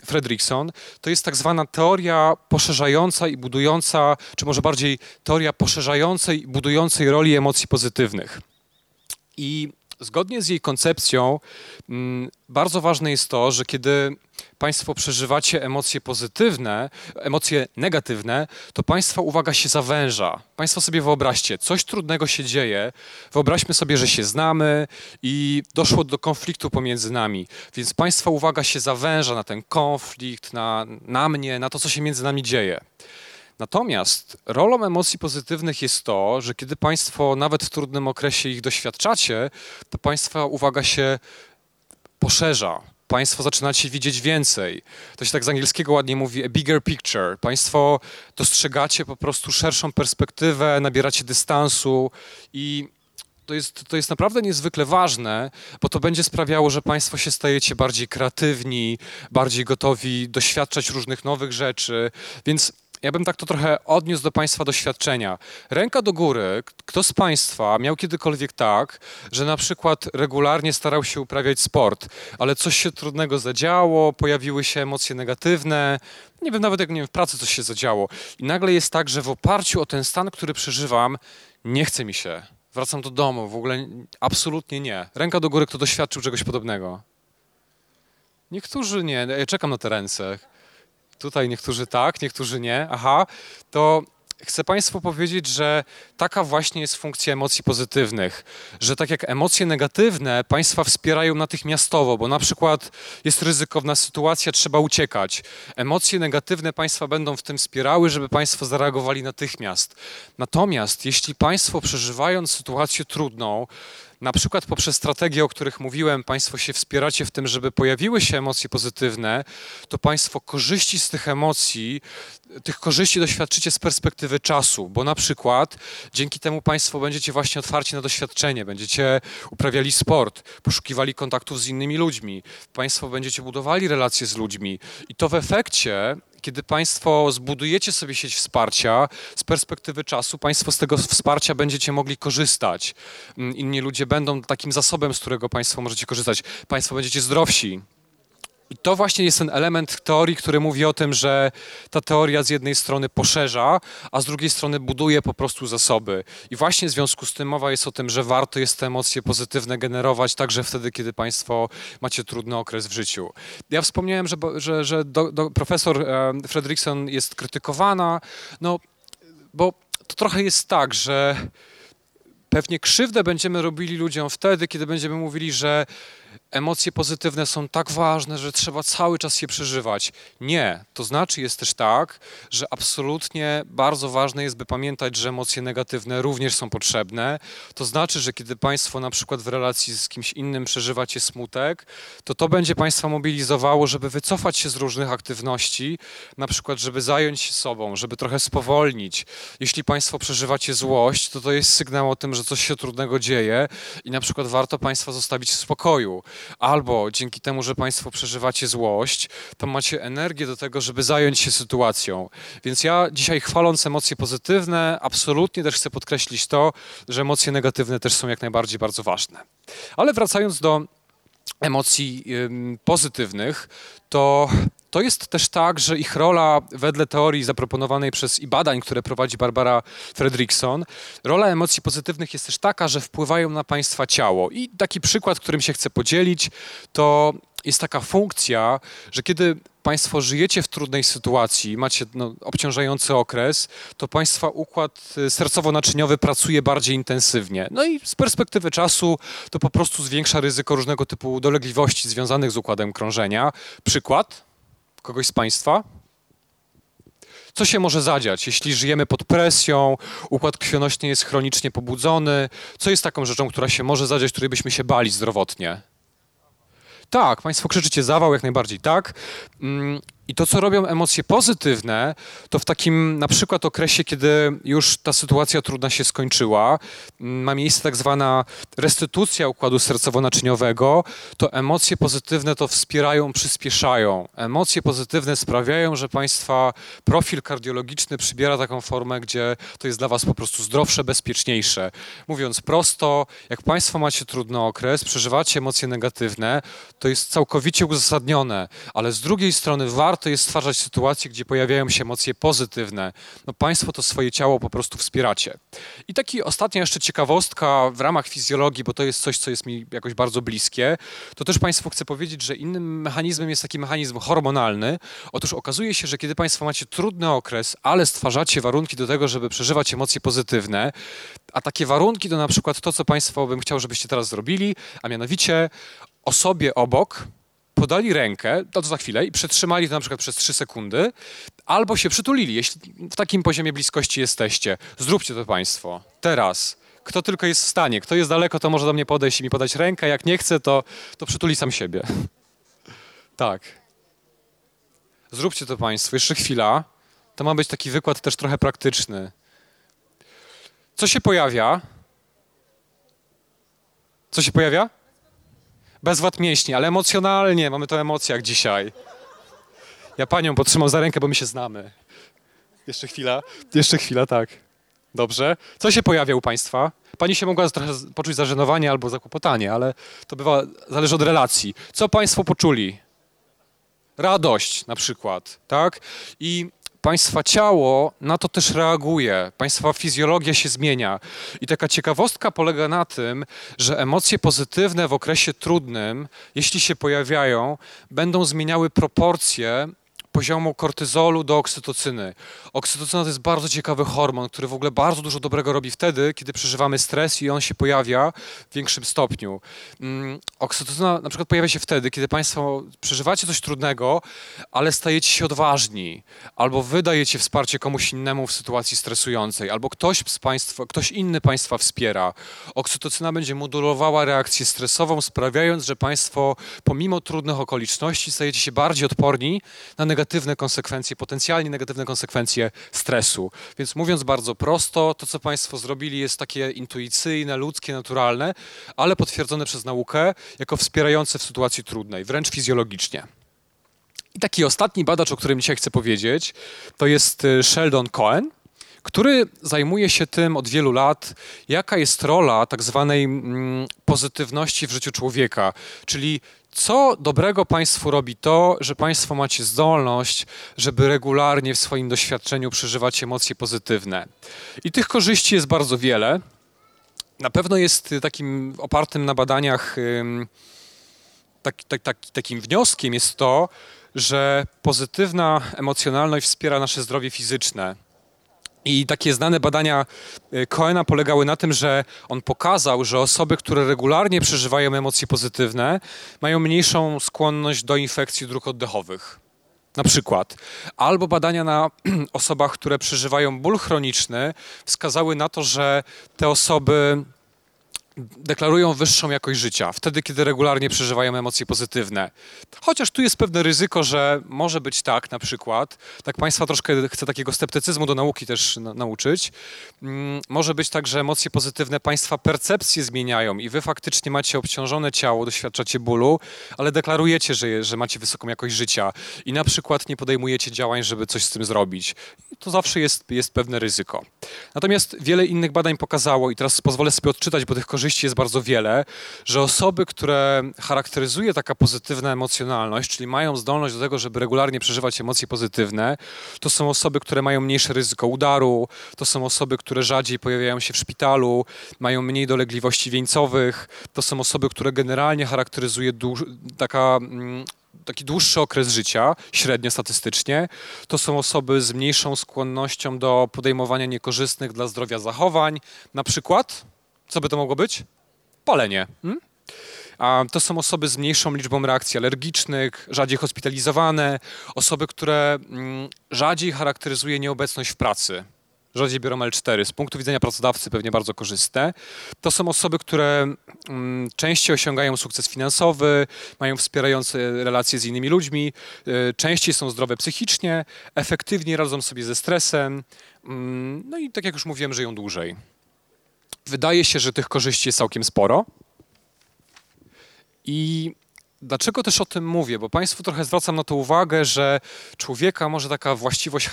S1: Fredrickson, to jest tak zwana teoria poszerzająca i budująca, czy może bardziej teoria poszerzającej i budującej roli emocji pozytywnych. I Zgodnie z jej koncepcją, mm, bardzo ważne jest to, że kiedy Państwo przeżywacie emocje pozytywne, emocje negatywne, to Państwa uwaga się zawęża. Państwo sobie wyobraźcie, coś trudnego się dzieje, wyobraźmy sobie, że się znamy i doszło do konfliktu pomiędzy nami, więc Państwa uwaga się zawęża na ten konflikt, na, na mnie, na to, co się między nami dzieje. Natomiast rolą emocji pozytywnych jest to, że kiedy Państwo nawet w trudnym okresie ich doświadczacie, to Państwa uwaga się poszerza. Państwo zaczynacie widzieć więcej. To się tak z angielskiego ładnie mówi a bigger picture. Państwo dostrzegacie po prostu szerszą perspektywę, nabieracie dystansu i to jest, to jest naprawdę niezwykle ważne, bo to będzie sprawiało, że Państwo się stajecie bardziej kreatywni, bardziej gotowi doświadczać różnych nowych rzeczy. Więc ja bym tak to trochę odniósł do Państwa doświadczenia. Ręka do góry, kto z Państwa miał kiedykolwiek tak, że na przykład regularnie starał się uprawiać sport, ale coś się trudnego zadziało, pojawiły się emocje negatywne, nie wiem, nawet jak nie wiem, w pracy coś się zadziało. I nagle jest tak, że w oparciu o ten stan, który przeżywam, nie chce mi się. Wracam do domu, w ogóle absolutnie nie. Ręka do góry, kto doświadczył czegoś podobnego. Niektórzy nie. Ja czekam na te ręce. Tutaj niektórzy tak, niektórzy nie. Aha, to chcę Państwu powiedzieć, że taka właśnie jest funkcja emocji pozytywnych, że tak jak emocje negatywne Państwa wspierają natychmiastowo, bo na przykład jest ryzykowna sytuacja, trzeba uciekać. Emocje negatywne Państwa będą w tym wspierały, żeby Państwo zareagowali natychmiast. Natomiast jeśli Państwo przeżywając sytuację trudną, na przykład poprzez strategie, o których mówiłem, Państwo się wspieracie w tym, żeby pojawiły się emocje pozytywne, to Państwo korzyści z tych emocji, tych korzyści doświadczycie z perspektywy czasu, bo na przykład dzięki temu Państwo będziecie właśnie otwarci na doświadczenie, będziecie uprawiali sport, poszukiwali kontaktów z innymi ludźmi, Państwo będziecie budowali relacje z ludźmi i to w efekcie kiedy Państwo zbudujecie sobie sieć wsparcia, z perspektywy czasu Państwo z tego wsparcia będziecie mogli korzystać. Mm, inni ludzie będą takim zasobem, z którego Państwo możecie korzystać. Państwo będziecie zdrowsi, i to właśnie jest ten element teorii, który mówi o tym, że ta teoria z jednej strony poszerza, a z drugiej strony buduje po prostu zasoby. I właśnie w związku z tym mowa jest o tym, że warto jest te emocje pozytywne generować także wtedy, kiedy Państwo macie trudny okres w życiu. Ja wspomniałem, że, że, że do, do profesor e, Fredrickson jest krytykowana, no bo to trochę jest tak, że pewnie krzywdę będziemy robili ludziom wtedy, kiedy będziemy mówili, że emocje pozytywne są tak ważne, że trzeba cały czas je przeżywać. Nie. To znaczy jest też tak, że absolutnie bardzo ważne jest, by pamiętać, że emocje negatywne również są potrzebne. To znaczy, że kiedy Państwo na przykład w relacji z kimś innym przeżywacie smutek, to to będzie Państwa mobilizowało, żeby wycofać się z różnych aktywności, na przykład, żeby zająć się sobą, żeby trochę spowolnić. Jeśli Państwo przeżywacie złość, to to jest sygnał o tym, że coś się trudnego dzieje i na przykład warto Państwa zostawić w spokoju. Albo dzięki temu, że Państwo przeżywacie złość, to macie energię do tego, żeby zająć się sytuacją. Więc ja dzisiaj chwaląc emocje pozytywne, absolutnie też chcę podkreślić to, że emocje negatywne też są jak najbardziej bardzo ważne. Ale wracając do emocji pozytywnych, to to jest też tak, że ich rola wedle teorii zaproponowanej przez i badań, które prowadzi Barbara Fredrickson, rola emocji pozytywnych jest też taka, że wpływają na państwa ciało. I taki przykład, którym się chcę podzielić, to jest taka funkcja, że kiedy Państwo żyjecie w trudnej sytuacji, macie no, obciążający okres, to Państwa układ y, sercowo-naczyniowy pracuje bardziej intensywnie. No i z perspektywy czasu to po prostu zwiększa ryzyko różnego typu dolegliwości związanych z układem krążenia. Przykład kogoś z Państwa? Co się może zadziać, jeśli żyjemy pod presją, układ krwionośny jest chronicznie pobudzony? Co jest taką rzeczą, która się może zadziać, której byśmy się bali zdrowotnie? Tak, Państwo krzyczycie zawał, jak najbardziej tak. I to, co robią emocje pozytywne, to w takim na przykład okresie, kiedy już ta sytuacja trudna się skończyła, ma miejsce tak zwana restytucja układu sercowo-naczyniowego, to emocje pozytywne to wspierają, przyspieszają. Emocje pozytywne sprawiają, że Państwa profil kardiologiczny przybiera taką formę, gdzie to jest dla Was po prostu zdrowsze, bezpieczniejsze. Mówiąc prosto, jak Państwo macie trudny okres, przeżywacie emocje negatywne, to jest całkowicie uzasadnione, ale z drugiej strony warto warto jest stwarzać sytuacje, gdzie pojawiają się emocje pozytywne. No Państwo to swoje ciało po prostu wspieracie. I taki ostatnia jeszcze ciekawostka w ramach fizjologii, bo to jest coś, co jest mi jakoś bardzo bliskie, to też Państwu chcę powiedzieć, że innym mechanizmem jest taki mechanizm hormonalny. Otóż okazuje się, że kiedy Państwo macie trudny okres, ale stwarzacie warunki do tego, żeby przeżywać emocje pozytywne, a takie warunki to na przykład to, co Państwo bym chciał, żebyście teraz zrobili, a mianowicie osobie obok podali rękę, to za chwilę, i przetrzymali to na przykład przez 3 sekundy, albo się przytulili, jeśli w takim poziomie bliskości jesteście. Zróbcie to Państwo. Teraz. Kto tylko jest w stanie, kto jest daleko, to może do mnie podejść i mi podać rękę. Jak nie chce, to, to przytuli sam siebie. tak. Zróbcie to Państwo. Jeszcze chwila. To ma być taki wykład też trochę praktyczny. Co się pojawia? Co się pojawia? Bezwład mięśni, ale emocjonalnie, mamy to o emocjach dzisiaj. Ja panią potrzymam za rękę, bo my się znamy. Jeszcze chwila, jeszcze chwila, tak. Dobrze. Co się pojawia u państwa? Pani się mogła trochę poczuć zażenowanie albo zakłopotanie, ale to bywa, zależy od relacji. Co państwo poczuli? Radość na przykład, tak? I Państwa ciało na to też reaguje, Państwa fizjologia się zmienia. I taka ciekawostka polega na tym, że emocje pozytywne w okresie trudnym, jeśli się pojawiają, będą zmieniały proporcje poziomu kortyzolu do oksytocyny. Oksytocyna to jest bardzo ciekawy hormon, który w ogóle bardzo dużo dobrego robi wtedy, kiedy przeżywamy stres i on się pojawia w większym stopniu. Mm, oksytocyna na przykład pojawia się wtedy, kiedy Państwo przeżywacie coś trudnego, ale stajecie się odważni, albo wydajecie wsparcie komuś innemu w sytuacji stresującej, albo ktoś z Państwa, ktoś inny Państwa wspiera. Oksytocyna będzie modulowała reakcję stresową, sprawiając, że Państwo pomimo trudnych okoliczności stajecie się bardziej odporni na negatywne negatywne konsekwencje, potencjalnie negatywne konsekwencje stresu. Więc mówiąc bardzo prosto, to co Państwo zrobili jest takie intuicyjne, ludzkie, naturalne, ale potwierdzone przez naukę jako wspierające w sytuacji trudnej, wręcz fizjologicznie. I taki ostatni badacz, o którym dzisiaj chcę powiedzieć, to jest y, Sheldon Cohen, który zajmuje się tym od wielu lat, jaka jest rola tak zwanej mm, pozytywności w życiu człowieka, czyli co dobrego Państwu robi to, że Państwo macie zdolność, żeby regularnie w swoim doświadczeniu przeżywać emocje pozytywne. I tych korzyści jest bardzo wiele. Na pewno jest takim opartym na badaniach tak, tak, tak, takim wnioskiem jest to, że pozytywna emocjonalność wspiera nasze zdrowie fizyczne. I takie znane badania y, Coena polegały na tym, że on pokazał, że osoby, które regularnie przeżywają emocje pozytywne, mają mniejszą skłonność do infekcji dróg oddechowych. Na przykład. Albo badania na osobach, które przeżywają ból chroniczny, wskazały na to, że te osoby deklarują wyższą jakość życia, wtedy, kiedy regularnie przeżywają emocje pozytywne. Chociaż tu jest pewne ryzyko, że może być tak na przykład, tak Państwa troszkę chcę takiego sceptycyzmu do nauki też na, nauczyć, mm, może być tak, że emocje pozytywne Państwa percepcje zmieniają i Wy faktycznie macie obciążone ciało, doświadczacie bólu, ale deklarujecie, że, że macie wysoką jakość życia i na przykład nie podejmujecie działań, żeby coś z tym zrobić. I to zawsze jest, jest pewne ryzyko. Natomiast wiele innych badań pokazało i teraz pozwolę sobie odczytać, bo tych korzyści korzyści jest bardzo wiele, że osoby, które charakteryzuje taka pozytywna emocjonalność, czyli mają zdolność do tego, żeby regularnie przeżywać emocje pozytywne, to są osoby, które mają mniejsze ryzyko udaru, to są osoby, które rzadziej pojawiają się w szpitalu, mają mniej dolegliwości wieńcowych, to są osoby, które generalnie charakteryzuje taka mm, taki dłuższy okres życia, średnio statystycznie, to są osoby z mniejszą skłonnością do podejmowania niekorzystnych dla zdrowia zachowań, na przykład co by to mogło być? Palenie. Hmm? A to są osoby z mniejszą liczbą reakcji alergicznych, rzadziej hospitalizowane, osoby, które mm, rzadziej charakteryzuje nieobecność w pracy, rzadziej biorą L4. Z punktu widzenia pracodawcy pewnie bardzo korzystne. To są osoby, które mm, częściej osiągają sukces finansowy, mają wspierające relacje z innymi ludźmi, y, częściej są zdrowe psychicznie, efektywnie radzą sobie ze stresem, mm, no i tak jak już mówiłem, żyją dłużej. Wydaje się, że tych korzyści jest całkiem sporo. I Dlaczego też o tym mówię? Bo Państwu trochę zwracam na to uwagę, że człowieka może taka właściwość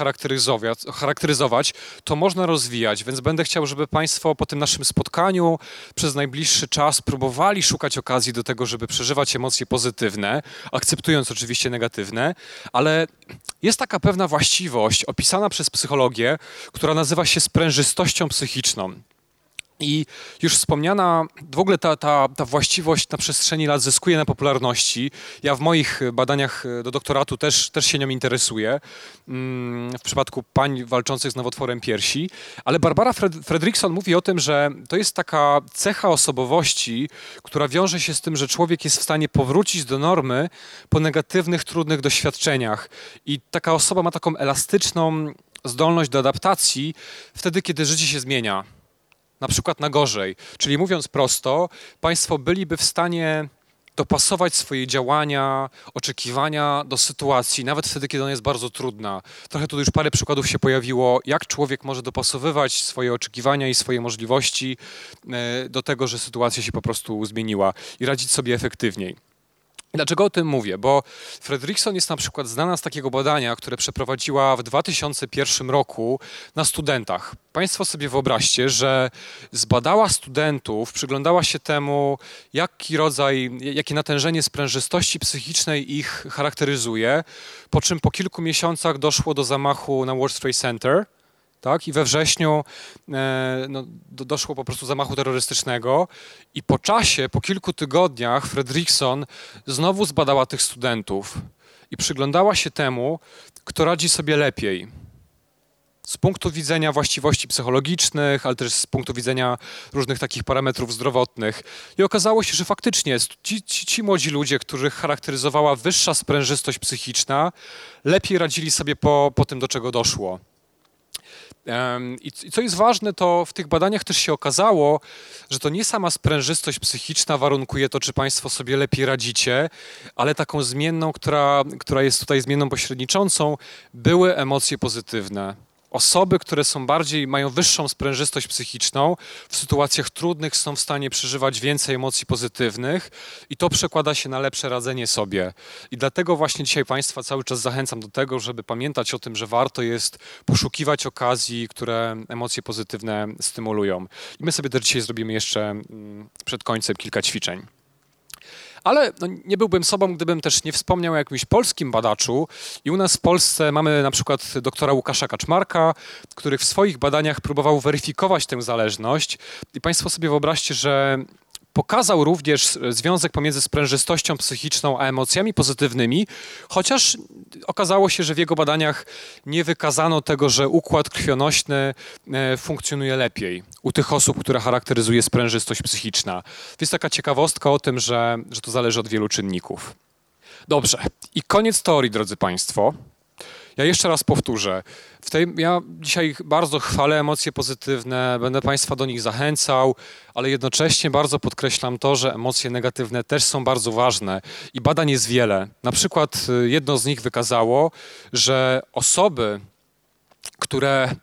S1: charakteryzować, to można rozwijać, więc będę chciał, żeby Państwo po tym naszym spotkaniu przez najbliższy czas próbowali szukać okazji do tego, żeby przeżywać emocje pozytywne, akceptując oczywiście negatywne, ale jest taka pewna właściwość opisana przez psychologię, która nazywa się sprężystością psychiczną. I już wspomniana, w ogóle ta, ta, ta właściwość na przestrzeni lat zyskuje na popularności. Ja w moich badaniach do doktoratu też, też się nią interesuję, mm, w przypadku pań walczących z nowotworem piersi. Ale Barbara Fred Fredrickson mówi o tym, że to jest taka cecha osobowości, która wiąże się z tym, że człowiek jest w stanie powrócić do normy po negatywnych, trudnych doświadczeniach. I taka osoba ma taką elastyczną zdolność do adaptacji wtedy, kiedy życie się zmienia na przykład na gorzej. Czyli mówiąc prosto, państwo byliby w stanie dopasować swoje działania, oczekiwania do sytuacji, nawet wtedy, kiedy ona jest bardzo trudna. Trochę tu już parę przykładów się pojawiło, jak człowiek może dopasowywać swoje oczekiwania i swoje możliwości e, do tego, że sytuacja się po prostu zmieniła i radzić sobie efektywniej. Dlaczego o tym mówię? Bo Fredrickson jest na przykład znana z takiego badania, które przeprowadziła w 2001 roku na studentach. Państwo sobie wyobraźcie, że zbadała studentów, przyglądała się temu, jaki rodzaj, jakie natężenie sprężystości psychicznej ich charakteryzuje, po czym po kilku miesiącach doszło do zamachu na World Trade Center tak? I we wrześniu e, no, do, doszło po prostu zamachu terrorystycznego i po czasie, po kilku tygodniach Fredrickson znowu zbadała tych studentów i przyglądała się temu, kto radzi sobie lepiej. Z punktu widzenia właściwości psychologicznych, ale też z punktu widzenia różnych takich parametrów zdrowotnych. I okazało się, że faktycznie ci, ci, ci młodzi ludzie, których charakteryzowała wyższa sprężystość psychiczna, lepiej radzili sobie po, po tym, do czego doszło. I co jest ważne, to w tych badaniach też się okazało, że to nie sama sprężystość psychiczna warunkuje to, czy Państwo sobie lepiej radzicie, ale taką zmienną, która, która jest tutaj zmienną pośredniczącą, były emocje pozytywne osoby, które są bardziej, mają wyższą sprężystość psychiczną, w sytuacjach trudnych są w stanie przeżywać więcej emocji pozytywnych i to przekłada się na lepsze radzenie sobie. I dlatego właśnie dzisiaj Państwa cały czas zachęcam do tego, żeby pamiętać o tym, że warto jest poszukiwać okazji, które emocje pozytywne stymulują. I my sobie też dzisiaj zrobimy jeszcze mm, przed końcem kilka ćwiczeń. Ale no, nie byłbym sobą, gdybym też nie wspomniał o jakimś polskim badaczu. I u nas w Polsce mamy na przykład doktora Łukasza Kaczmarka, który w swoich badaniach próbował weryfikować tę zależność. I Państwo sobie wyobraźcie, że pokazał również związek pomiędzy sprężystością psychiczną a emocjami pozytywnymi, chociaż okazało się, że w jego badaniach nie wykazano tego, że układ krwionośny e, funkcjonuje lepiej u tych osób, które charakteryzuje sprężystość psychiczna. Jest taka ciekawostka o tym, że, że to zależy od wielu czynników. Dobrze. I koniec teorii, drodzy Państwo. Ja jeszcze raz powtórzę. W tej, ja dzisiaj bardzo chwalę emocje pozytywne, będę Państwa do nich zachęcał, ale jednocześnie bardzo podkreślam to, że emocje negatywne też są bardzo ważne i badań jest wiele. Na przykład y, jedno z nich wykazało, że osoby, które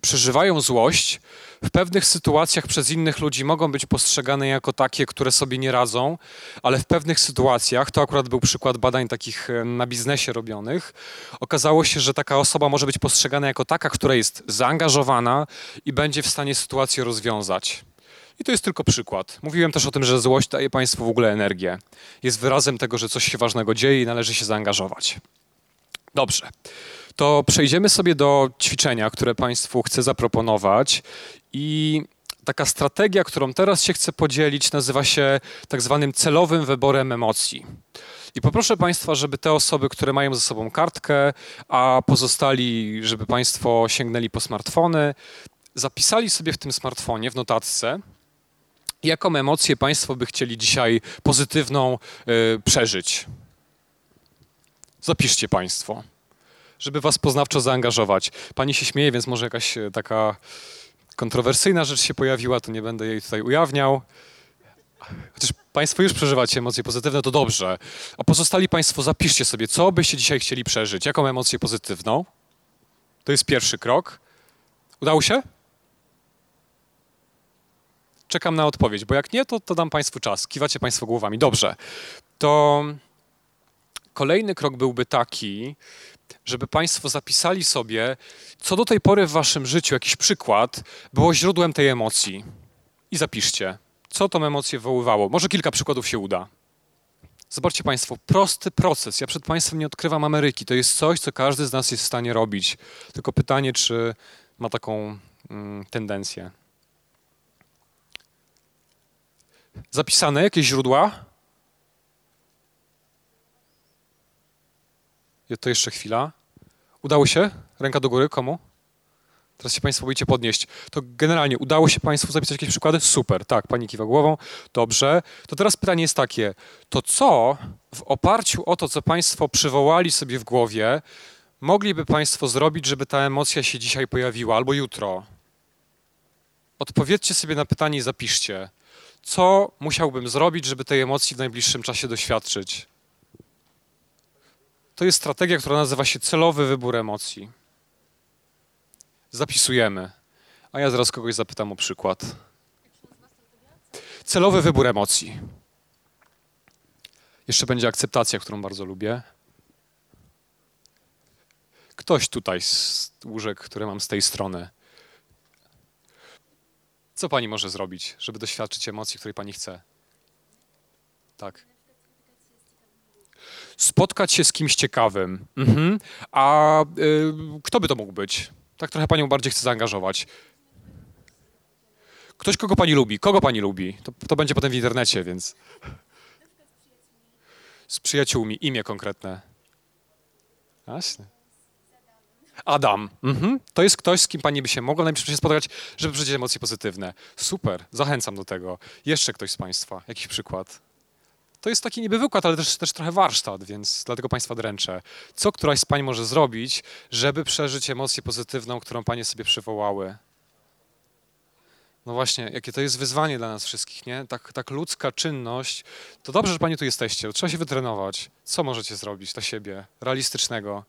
S1: przeżywają złość, w pewnych sytuacjach przez innych ludzi mogą być postrzegane jako takie, które sobie nie radzą, ale w pewnych sytuacjach, to akurat był przykład badań takich na biznesie robionych, okazało się, że taka osoba może być postrzegana jako taka, która jest zaangażowana i będzie w stanie sytuację rozwiązać. I to jest tylko przykład. Mówiłem też o tym, że złość daje Państwu w ogóle energię. Jest wyrazem tego, że coś się ważnego dzieje i należy się zaangażować. Dobrze. To przejdziemy sobie do ćwiczenia, które Państwu chcę zaproponować. I taka strategia, którą teraz się chcę podzielić, nazywa się tak zwanym celowym wyborem emocji. I poproszę Państwa, żeby te osoby, które mają ze sobą kartkę, a pozostali, żeby Państwo sięgnęli po smartfony, zapisali sobie w tym smartfonie, w notatce, jaką emocję Państwo by chcieli dzisiaj pozytywną y, przeżyć. Zapiszcie Państwo. Żeby was poznawczo zaangażować. Pani się śmieje, więc może jakaś e, taka kontrowersyjna rzecz się pojawiła, to nie będę jej tutaj ujawniał. Chociaż Państwo już przeżywacie emocje pozytywne, to dobrze. A pozostali Państwo zapiszcie sobie, co byście dzisiaj chcieli przeżyć, jaką emocję pozytywną. To jest pierwszy krok. Udało się? Czekam na odpowiedź, bo jak nie, to, to dam Państwu czas. Kiwacie Państwo głowami. Dobrze. To kolejny krok byłby taki, żeby Państwo zapisali sobie, co do tej pory w Waszym życiu, jakiś przykład, było źródłem tej emocji. I zapiszcie, co tą emocję wywoływało. Może kilka przykładów się uda. Zobaczcie Państwo, prosty proces. Ja przed Państwem nie odkrywam Ameryki. To jest coś, co każdy z nas jest w stanie robić. Tylko pytanie, czy ma taką mm, tendencję. Zapisane jakieś źródła? To jeszcze chwila. Udało się? Ręka do góry. Komu? Teraz się Państwo boicie podnieść. To generalnie udało się Państwu zapisać jakieś przykłady? Super, tak, Pani kiwa głową. Dobrze. To teraz pytanie jest takie, to co w oparciu o to, co Państwo przywołali sobie w głowie, mogliby Państwo zrobić, żeby ta emocja się dzisiaj pojawiła albo jutro? Odpowiedzcie sobie na pytanie i zapiszcie. Co musiałbym zrobić, żeby tej emocji w najbliższym czasie doświadczyć? To jest strategia, która nazywa się celowy wybór emocji. Zapisujemy. A ja zaraz kogoś zapytam o przykład. Celowy wybór emocji. Jeszcze będzie akceptacja, którą bardzo lubię. Ktoś tutaj z łóżek, które mam z tej strony. Co pani może zrobić, żeby doświadczyć emocji, której pani chce? Tak spotkać się z kimś ciekawym. Mhm. A y, kto by to mógł być? Tak trochę panią bardziej chcę zaangażować. Ktoś, kogo pani lubi. Kogo pani lubi? To, to będzie potem w internecie, więc... Z przyjaciółmi. Imię konkretne. Jasne. Adam. Mhm. To jest ktoś, z kim pani by się mogła najpierw spotkać, żeby przeżyć emocje pozytywne. Super. Zachęcam do tego. Jeszcze ktoś z państwa. Jakiś przykład? To jest taki niby wykład, ale też, też trochę warsztat, więc dlatego Państwa dręczę. Co któraś z Pań może zrobić, żeby przeżyć emocję pozytywną, którą Panie sobie przywołały? No właśnie, jakie to jest wyzwanie dla nas wszystkich, nie? Tak, tak ludzka czynność. To dobrze, że Panie tu jesteście, trzeba się wytrenować. Co możecie zrobić dla siebie realistycznego?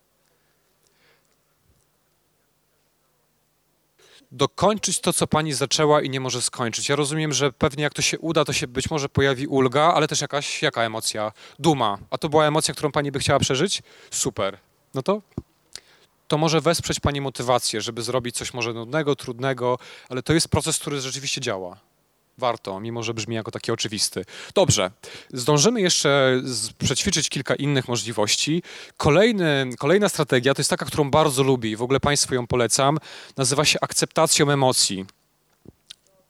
S1: Dokończyć to, co pani zaczęła i nie może skończyć. Ja rozumiem, że pewnie jak to się uda, to się być może pojawi ulga, ale też jakaś, jaka emocja? Duma. A to była emocja, którą pani by chciała przeżyć? Super. No to to może wesprzeć Pani motywację, żeby zrobić coś może nudnego, trudnego, ale to jest proces, który rzeczywiście działa. Warto, mimo że brzmi jako taki oczywisty. Dobrze, zdążymy jeszcze przećwiczyć kilka innych możliwości. Kolejny, kolejna strategia to jest taka, którą bardzo lubię i w ogóle Państwu ją polecam. Nazywa się akceptacją emocji.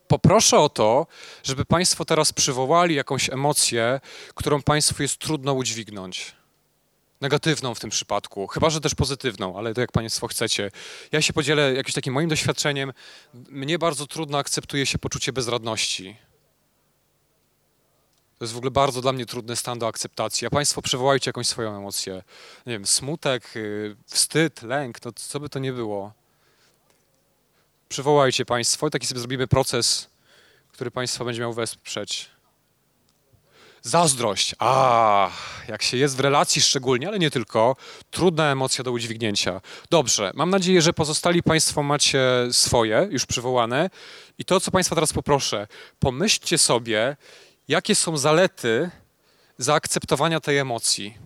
S1: Poproszę o to, żeby Państwo teraz przywołali jakąś emocję, którą Państwu jest trudno udźwignąć negatywną w tym przypadku, chyba że też pozytywną, ale to jak Państwo chcecie. Ja się podzielę jakimś takim moim doświadczeniem. Mnie bardzo trudno akceptuje się poczucie bezradności. To jest w ogóle bardzo dla mnie trudny stan do akceptacji. A Państwo przywołajcie jakąś swoją emocję. Nie wiem, smutek, y, wstyd, lęk, no co by to nie było. Przywołajcie Państwo i taki sobie zrobimy proces, który Państwo będzie miał wesprzeć. Zazdrość. A, jak się jest w relacji szczególnie, ale nie tylko, trudna emocja do udźwignięcia. Dobrze, mam nadzieję, że pozostali Państwo macie swoje już przywołane. I to, co Państwa teraz poproszę, pomyślcie sobie, jakie są zalety zaakceptowania tej emocji.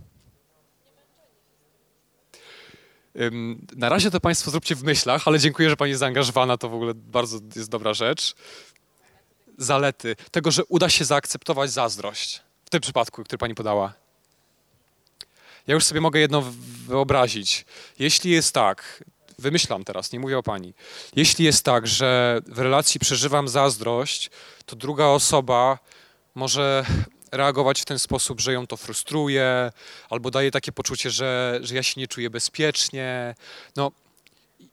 S1: Na razie to Państwo zróbcie w myślach, ale dziękuję, że Pani jest zaangażowana, to w ogóle bardzo jest dobra rzecz. Zalety tego, że uda się zaakceptować zazdrość tym przypadku, który pani podała. Ja już sobie mogę jedno wyobrazić. Jeśli jest tak, wymyślam teraz, nie mówię o pani. Jeśli jest tak, że w relacji przeżywam zazdrość, to druga osoba może reagować w ten sposób, że ją to frustruje, albo daje takie poczucie, że, że ja się nie czuję bezpiecznie. No,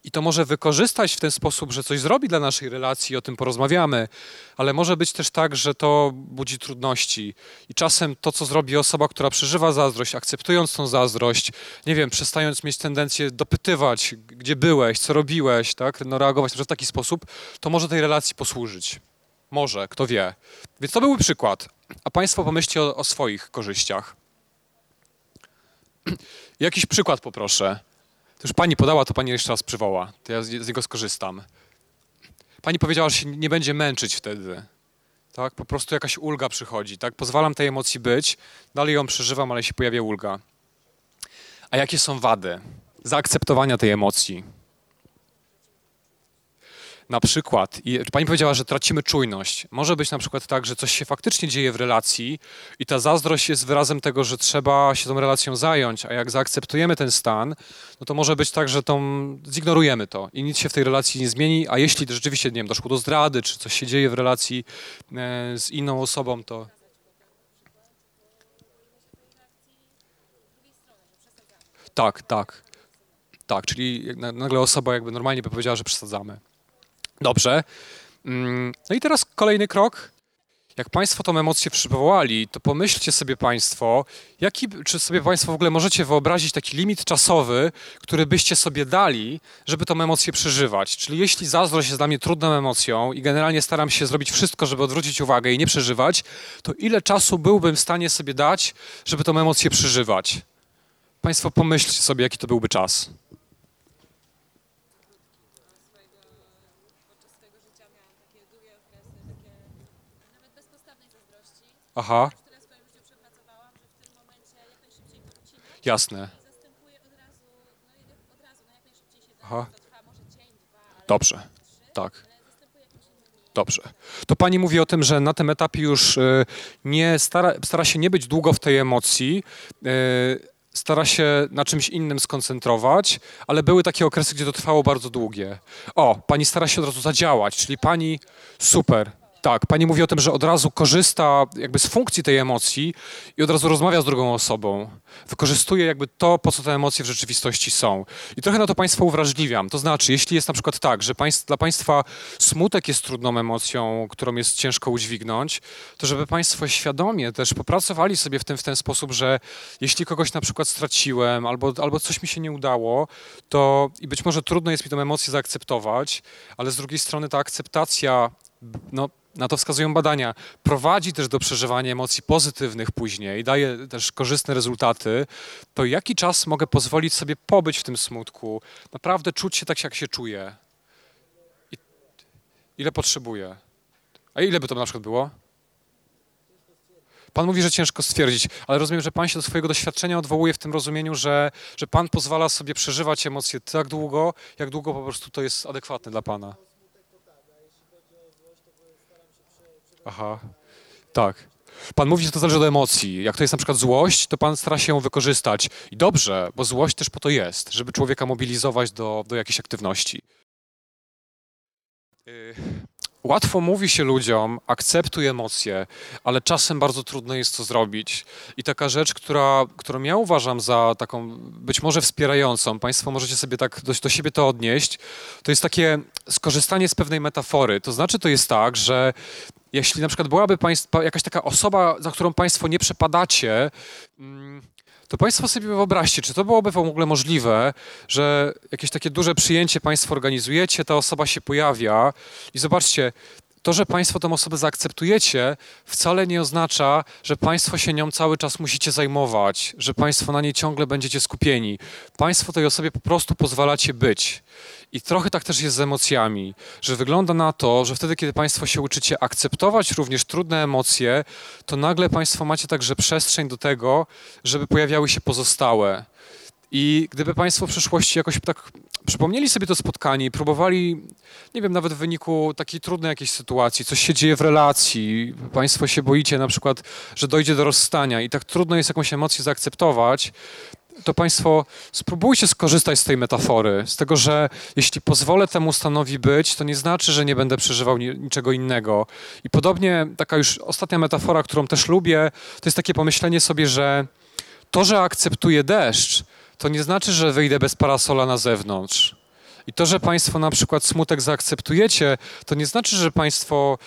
S1: i to może wykorzystać w ten sposób, że coś zrobi dla naszej relacji, o tym porozmawiamy, ale może być też tak, że to budzi trudności. I czasem to, co zrobi osoba, która przeżywa zazdrość, akceptując tą zazdrość, nie wiem, przestając mieć tendencję dopytywać, gdzie byłeś, co robiłeś, tak, no reagować w taki sposób, to może tej relacji posłużyć. Może, kto wie. Więc to byłby przykład. A Państwo pomyślcie o, o swoich korzyściach. Jakiś przykład poproszę. To już pani podała, to pani jeszcze raz przywoła. To ja z, niego skorzystam. Pani powiedziała, że się nie będzie męczyć wtedy. Tak? Po prostu jakaś ulga przychodzi. Tak? Pozwalam tej emocji być, dalej ją przeżywam, ale się pojawia ulga. A jakie są wady zaakceptowania tej emocji? Na przykład, pani powiedziała, że tracimy czujność. Może być na przykład tak, że coś się faktycznie dzieje w relacji i ta zazdrość jest wyrazem tego, że trzeba się tą relacją zająć, a jak zaakceptujemy ten stan, no to może być tak, że tą, zignorujemy to i nic się w tej relacji nie zmieni, a jeśli rzeczywiście, nie wiem, doszło do zdrady, czy coś się dzieje w relacji e, z inną osobą, to... Tak, tak. Tak, czyli nagle osoba jakby normalnie by powiedziała, że przesadzamy. Dobrze. Mm, no i teraz kolejny krok. Jak Państwo tą emocję przywołali, to pomyślcie sobie Państwo, jaki, czy sobie Państwo w ogóle możecie wyobrazić taki limit czasowy, który byście sobie dali, żeby tą emocję przeżywać. Czyli jeśli zazdrość jest dla mnie trudną emocją i generalnie staram się zrobić wszystko, żeby odwrócić uwagę i nie przeżywać, to ile czasu byłbym w stanie sobie dać, żeby tą emocję przeżywać? Państwo pomyślcie sobie, jaki to byłby czas. Aha. Jasne. Aha. Dobrze. Tak. Dobrze. To pani mówi o tym, że na tym etapie już y, nie stara, stara się nie być długo w tej emocji, y, stara się na czymś innym skoncentrować, ale były takie okresy, gdzie to trwało bardzo długie. O, pani stara się od razu zadziałać, czyli pani super, tak, pani mówi o tym, że od razu korzysta jakby z funkcji tej emocji i od razu rozmawia z drugą osobą. Wykorzystuje jakby to, po co te emocje w rzeczywistości są. I trochę na to państwa uwrażliwiam. To znaczy, jeśli jest na przykład tak, że państw, dla państwa smutek jest trudną emocją, którą jest ciężko udźwignąć, to żeby państwo świadomie też popracowali sobie w tym w ten sposób, że jeśli kogoś na przykład straciłem albo, albo coś mi się nie udało, to i być może trudno jest mi tę emocję zaakceptować, ale z drugiej strony ta akceptacja no, na to wskazują badania, prowadzi też do przeżywania emocji pozytywnych później, daje też korzystne rezultaty, to jaki czas mogę pozwolić sobie pobyć w tym smutku, naprawdę czuć się tak, jak się czuję? I ile potrzebuję? A ile by to na przykład było? Pan mówi, że ciężko stwierdzić, ale rozumiem, że Pan się do swojego doświadczenia odwołuje w tym rozumieniu, że, że Pan pozwala sobie przeżywać emocje tak długo, jak długo po prostu to jest adekwatne dla Pana. Aha, tak. Pan mówi, że to zależy od emocji. Jak to jest na przykład złość, to pan stara się ją wykorzystać. I dobrze, bo złość też po to jest, żeby człowieka mobilizować do, do jakiejś aktywności. Y, łatwo mówi się ludziom, akceptuj emocje, ale czasem bardzo trudno jest to zrobić. I taka rzecz, która, którą ja uważam za taką być może wspierającą, Państwo możecie sobie tak do, do siebie to odnieść, to jest takie skorzystanie z pewnej metafory. To znaczy, to jest tak, że jeśli na przykład byłaby państwa, jakaś taka osoba, za którą Państwo nie przepadacie, mm, to Państwo sobie wyobraźcie, czy to byłoby w ogóle możliwe, że jakieś takie duże przyjęcie Państwo organizujecie, ta osoba się pojawia i zobaczcie, to, że Państwo tę osobę zaakceptujecie, wcale nie oznacza, że Państwo się nią cały czas musicie zajmować, że Państwo na niej ciągle będziecie skupieni. Państwo tej osobie po prostu pozwalacie być. I trochę tak też jest z emocjami, że wygląda na to, że wtedy, kiedy Państwo się uczycie akceptować również trudne emocje, to nagle Państwo macie także przestrzeń do tego, żeby pojawiały się pozostałe. I gdyby Państwo w przyszłości jakoś tak przypomnieli sobie to spotkanie i próbowali, nie wiem, nawet w wyniku takiej trudnej jakiejś sytuacji, coś się dzieje w relacji, Państwo się boicie na przykład, że dojdzie do rozstania i tak trudno jest jakąś emocję zaakceptować, to Państwo spróbujcie skorzystać z tej metafory, z tego, że jeśli pozwolę temu stanowi być, to nie znaczy, że nie będę przeżywał niczego innego. I podobnie taka już ostatnia metafora, którą też lubię, to jest takie pomyślenie sobie, że to, że akceptuję deszcz, to nie znaczy, że wyjdę bez parasola na zewnątrz. I to, że Państwo na przykład smutek zaakceptujecie, to nie znaczy, że Państwo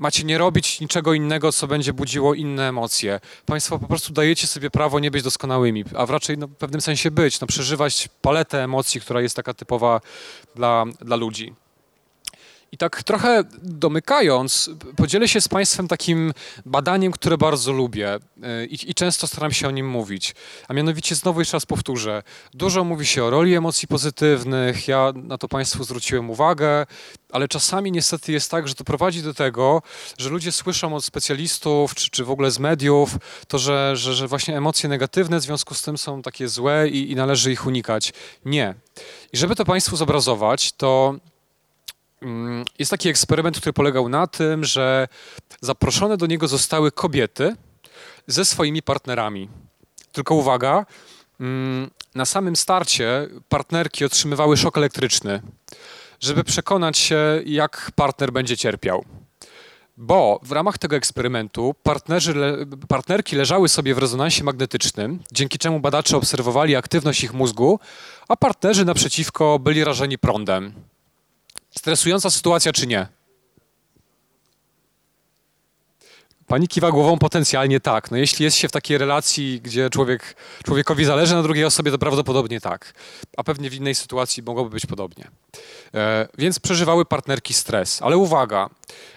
S1: macie nie robić niczego innego, co będzie budziło inne emocje. Państwo po prostu dajecie sobie prawo nie być doskonałymi, a raczej no, w pewnym sensie być, no, przeżywać paletę emocji, która jest taka typowa dla, dla ludzi. I tak trochę domykając, podzielę się z Państwem takim badaniem, które bardzo lubię y, i, i, często staram się o nim mówić. A mianowicie, znowu jeszcze raz powtórzę, dużo mówi się o roli emocji pozytywnych, ja na to Państwu zwróciłem uwagę, ale czasami niestety jest tak, że to prowadzi do tego, że ludzie słyszą od specjalistów czy, czy w ogóle z mediów to, że, że, że właśnie emocje negatywne w związku z tym są takie złe i, i należy ich unikać. Nie. I żeby to Państwu zobrazować, to jest taki eksperyment, który polegał na tym, że zaproszone do niego zostały kobiety ze swoimi partnerami. Tylko uwaga, mm, na samym starcie partnerki otrzymywały szok elektryczny, żeby przekonać się, jak partner będzie cierpiał. Bo w ramach tego eksperymentu partnerzy, partnerki leżały sobie w rezonansie magnetycznym, dzięki czemu badacze obserwowali aktywność ich mózgu, a partnerzy naprzeciwko byli rażeni prądem. Stresująca sytuacja czy nie? Pani kiwa głową potencjalnie tak. No jeśli jest się w takiej relacji, gdzie człowiek, człowiekowi zależy na drugiej osobie, to prawdopodobnie tak. A pewnie w innej sytuacji mogłoby być podobnie. E, więc przeżywały partnerki stres. Ale uwaga,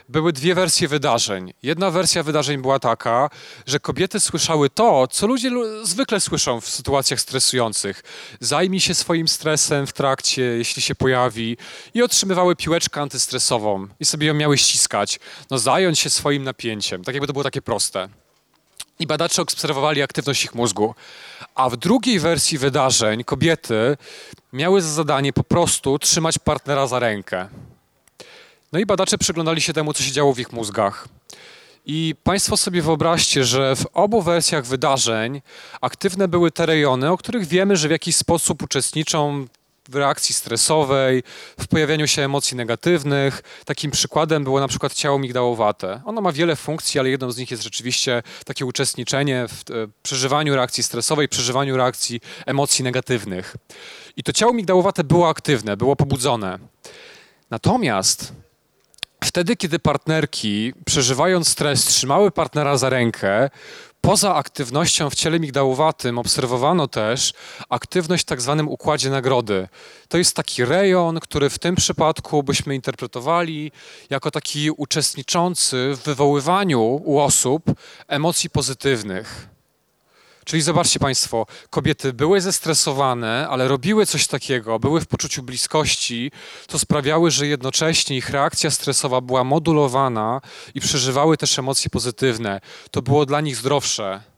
S1: były dwie wersje wydarzeń. Jedna wersja wydarzeń była taka, że kobiety słyszały to, co ludzie zwykle słyszą w sytuacjach stresujących. Zajmij się swoim stresem w trakcie, jeśli się pojawi, i otrzymywały piłeczkę antystresową i sobie ją miały ściskać. No, zająć się swoim napięciem. Tak jakby to było takie proste. I badacze obserwowali aktywność ich mózgu. A w drugiej wersji wydarzeń kobiety miały za zadanie po prostu trzymać partnera za rękę. No i badacze przyglądali się temu, co się działo w ich mózgach. I Państwo sobie wyobraźcie, że w obu wersjach wydarzeń aktywne były te rejony, o których wiemy, że w jakiś sposób uczestniczą w reakcji stresowej, w pojawianiu się emocji negatywnych. Takim przykładem było na przykład ciało migdałowate. Ono ma wiele funkcji, ale jedną z nich jest rzeczywiście takie uczestniczenie w e, przeżywaniu reakcji stresowej, przeżywaniu reakcji emocji negatywnych. I to ciało migdałowate było aktywne, było pobudzone. Natomiast wtedy, kiedy partnerki, przeżywając stres, trzymały partnera za rękę, poza aktywnością w ciele migdałowatym obserwowano też aktywność w tak zwanym układzie nagrody. To jest taki rejon, który w tym przypadku byśmy interpretowali jako taki uczestniczący w wywoływaniu u osób emocji pozytywnych. Czyli zobaczcie Państwo, kobiety były zestresowane, ale robiły coś takiego, były w poczuciu bliskości, co sprawiały, że jednocześnie ich reakcja stresowa była modulowana i przeżywały też emocje pozytywne. To było dla nich zdrowsze.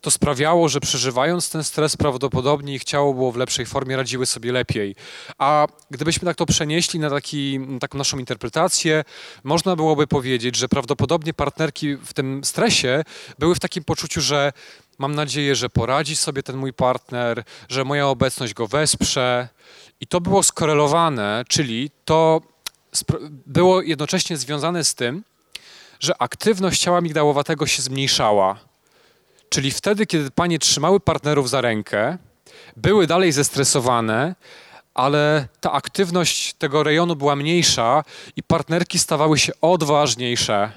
S1: To sprawiało, że przeżywając ten stres, prawdopodobnie ich ciało było w lepszej formie, radziły sobie lepiej. A gdybyśmy tak to przenieśli na taki, taką naszą interpretację, można byłoby powiedzieć, że prawdopodobnie partnerki w tym stresie były w takim poczuciu, że Mam nadzieję, że poradzi sobie ten mój partner, że moja obecność go wesprze. I to było skorelowane, czyli to było jednocześnie związane z tym, że aktywność ciała migdałowatego się zmniejszała. Czyli wtedy, kiedy panie trzymały partnerów za rękę, były dalej zestresowane, ale ta aktywność tego rejonu była mniejsza i partnerki stawały się odważniejsze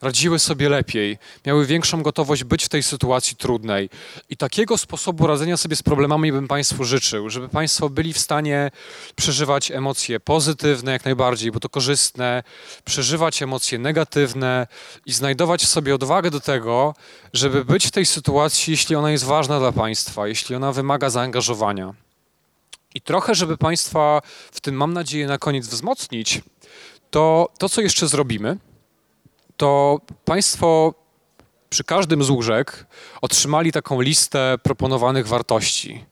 S1: radziły sobie lepiej, miały większą gotowość być w tej sytuacji trudnej. I takiego sposobu radzenia sobie z problemami bym Państwu życzył, żeby Państwo byli w stanie przeżywać emocje pozytywne jak najbardziej, bo to korzystne, przeżywać emocje negatywne i znajdować w sobie odwagę do tego, żeby być w tej sytuacji, jeśli ona jest ważna dla Państwa, jeśli ona wymaga zaangażowania. I trochę, żeby Państwa w tym, mam nadzieję, na koniec wzmocnić, to to, co jeszcze zrobimy, to Państwo przy każdym z łóżek otrzymali taką listę proponowanych wartości.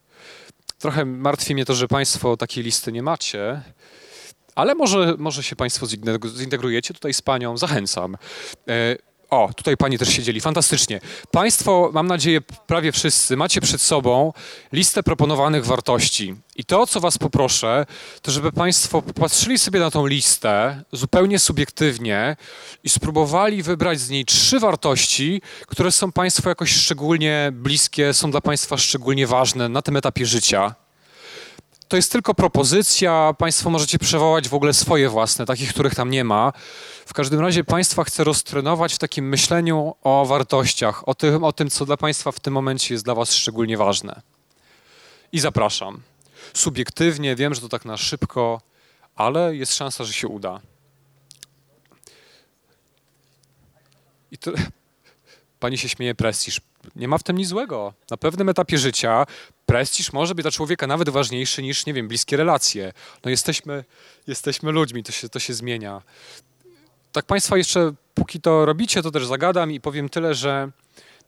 S1: Trochę martwi mnie to, że Państwo takiej listy nie macie, ale może, może się Państwo zintegrujecie tutaj z Panią. Zachęcam. O, tutaj pani też siedzieli, fantastycznie. Państwo, mam nadzieję, prawie wszyscy macie przed sobą listę proponowanych wartości. I to, co was poproszę, to żeby państwo popatrzyli sobie na tą listę zupełnie subiektywnie i spróbowali wybrać z niej trzy wartości, które są państwu jakoś szczególnie bliskie, są dla państwa szczególnie ważne na tym etapie życia. To jest tylko propozycja. Państwo możecie przywołać w ogóle swoje własne, takich, których tam nie ma. W każdym razie Państwa chcę roztrenować w takim myśleniu o wartościach, o tym, o tym, co dla Państwa w tym momencie jest dla Was szczególnie ważne. I zapraszam. Subiektywnie wiem, że to tak na szybko, ale jest szansa, że się uda. I to, pani się śmieje prestiż. Nie ma w tym nic złego. Na pewnym etapie życia prestiż może być dla człowieka nawet ważniejszy niż, nie wiem, bliskie relacje. No jesteśmy, jesteśmy ludźmi, to się, to się zmienia. Tak Państwa jeszcze, póki to robicie, to też zagadam i powiem tyle, że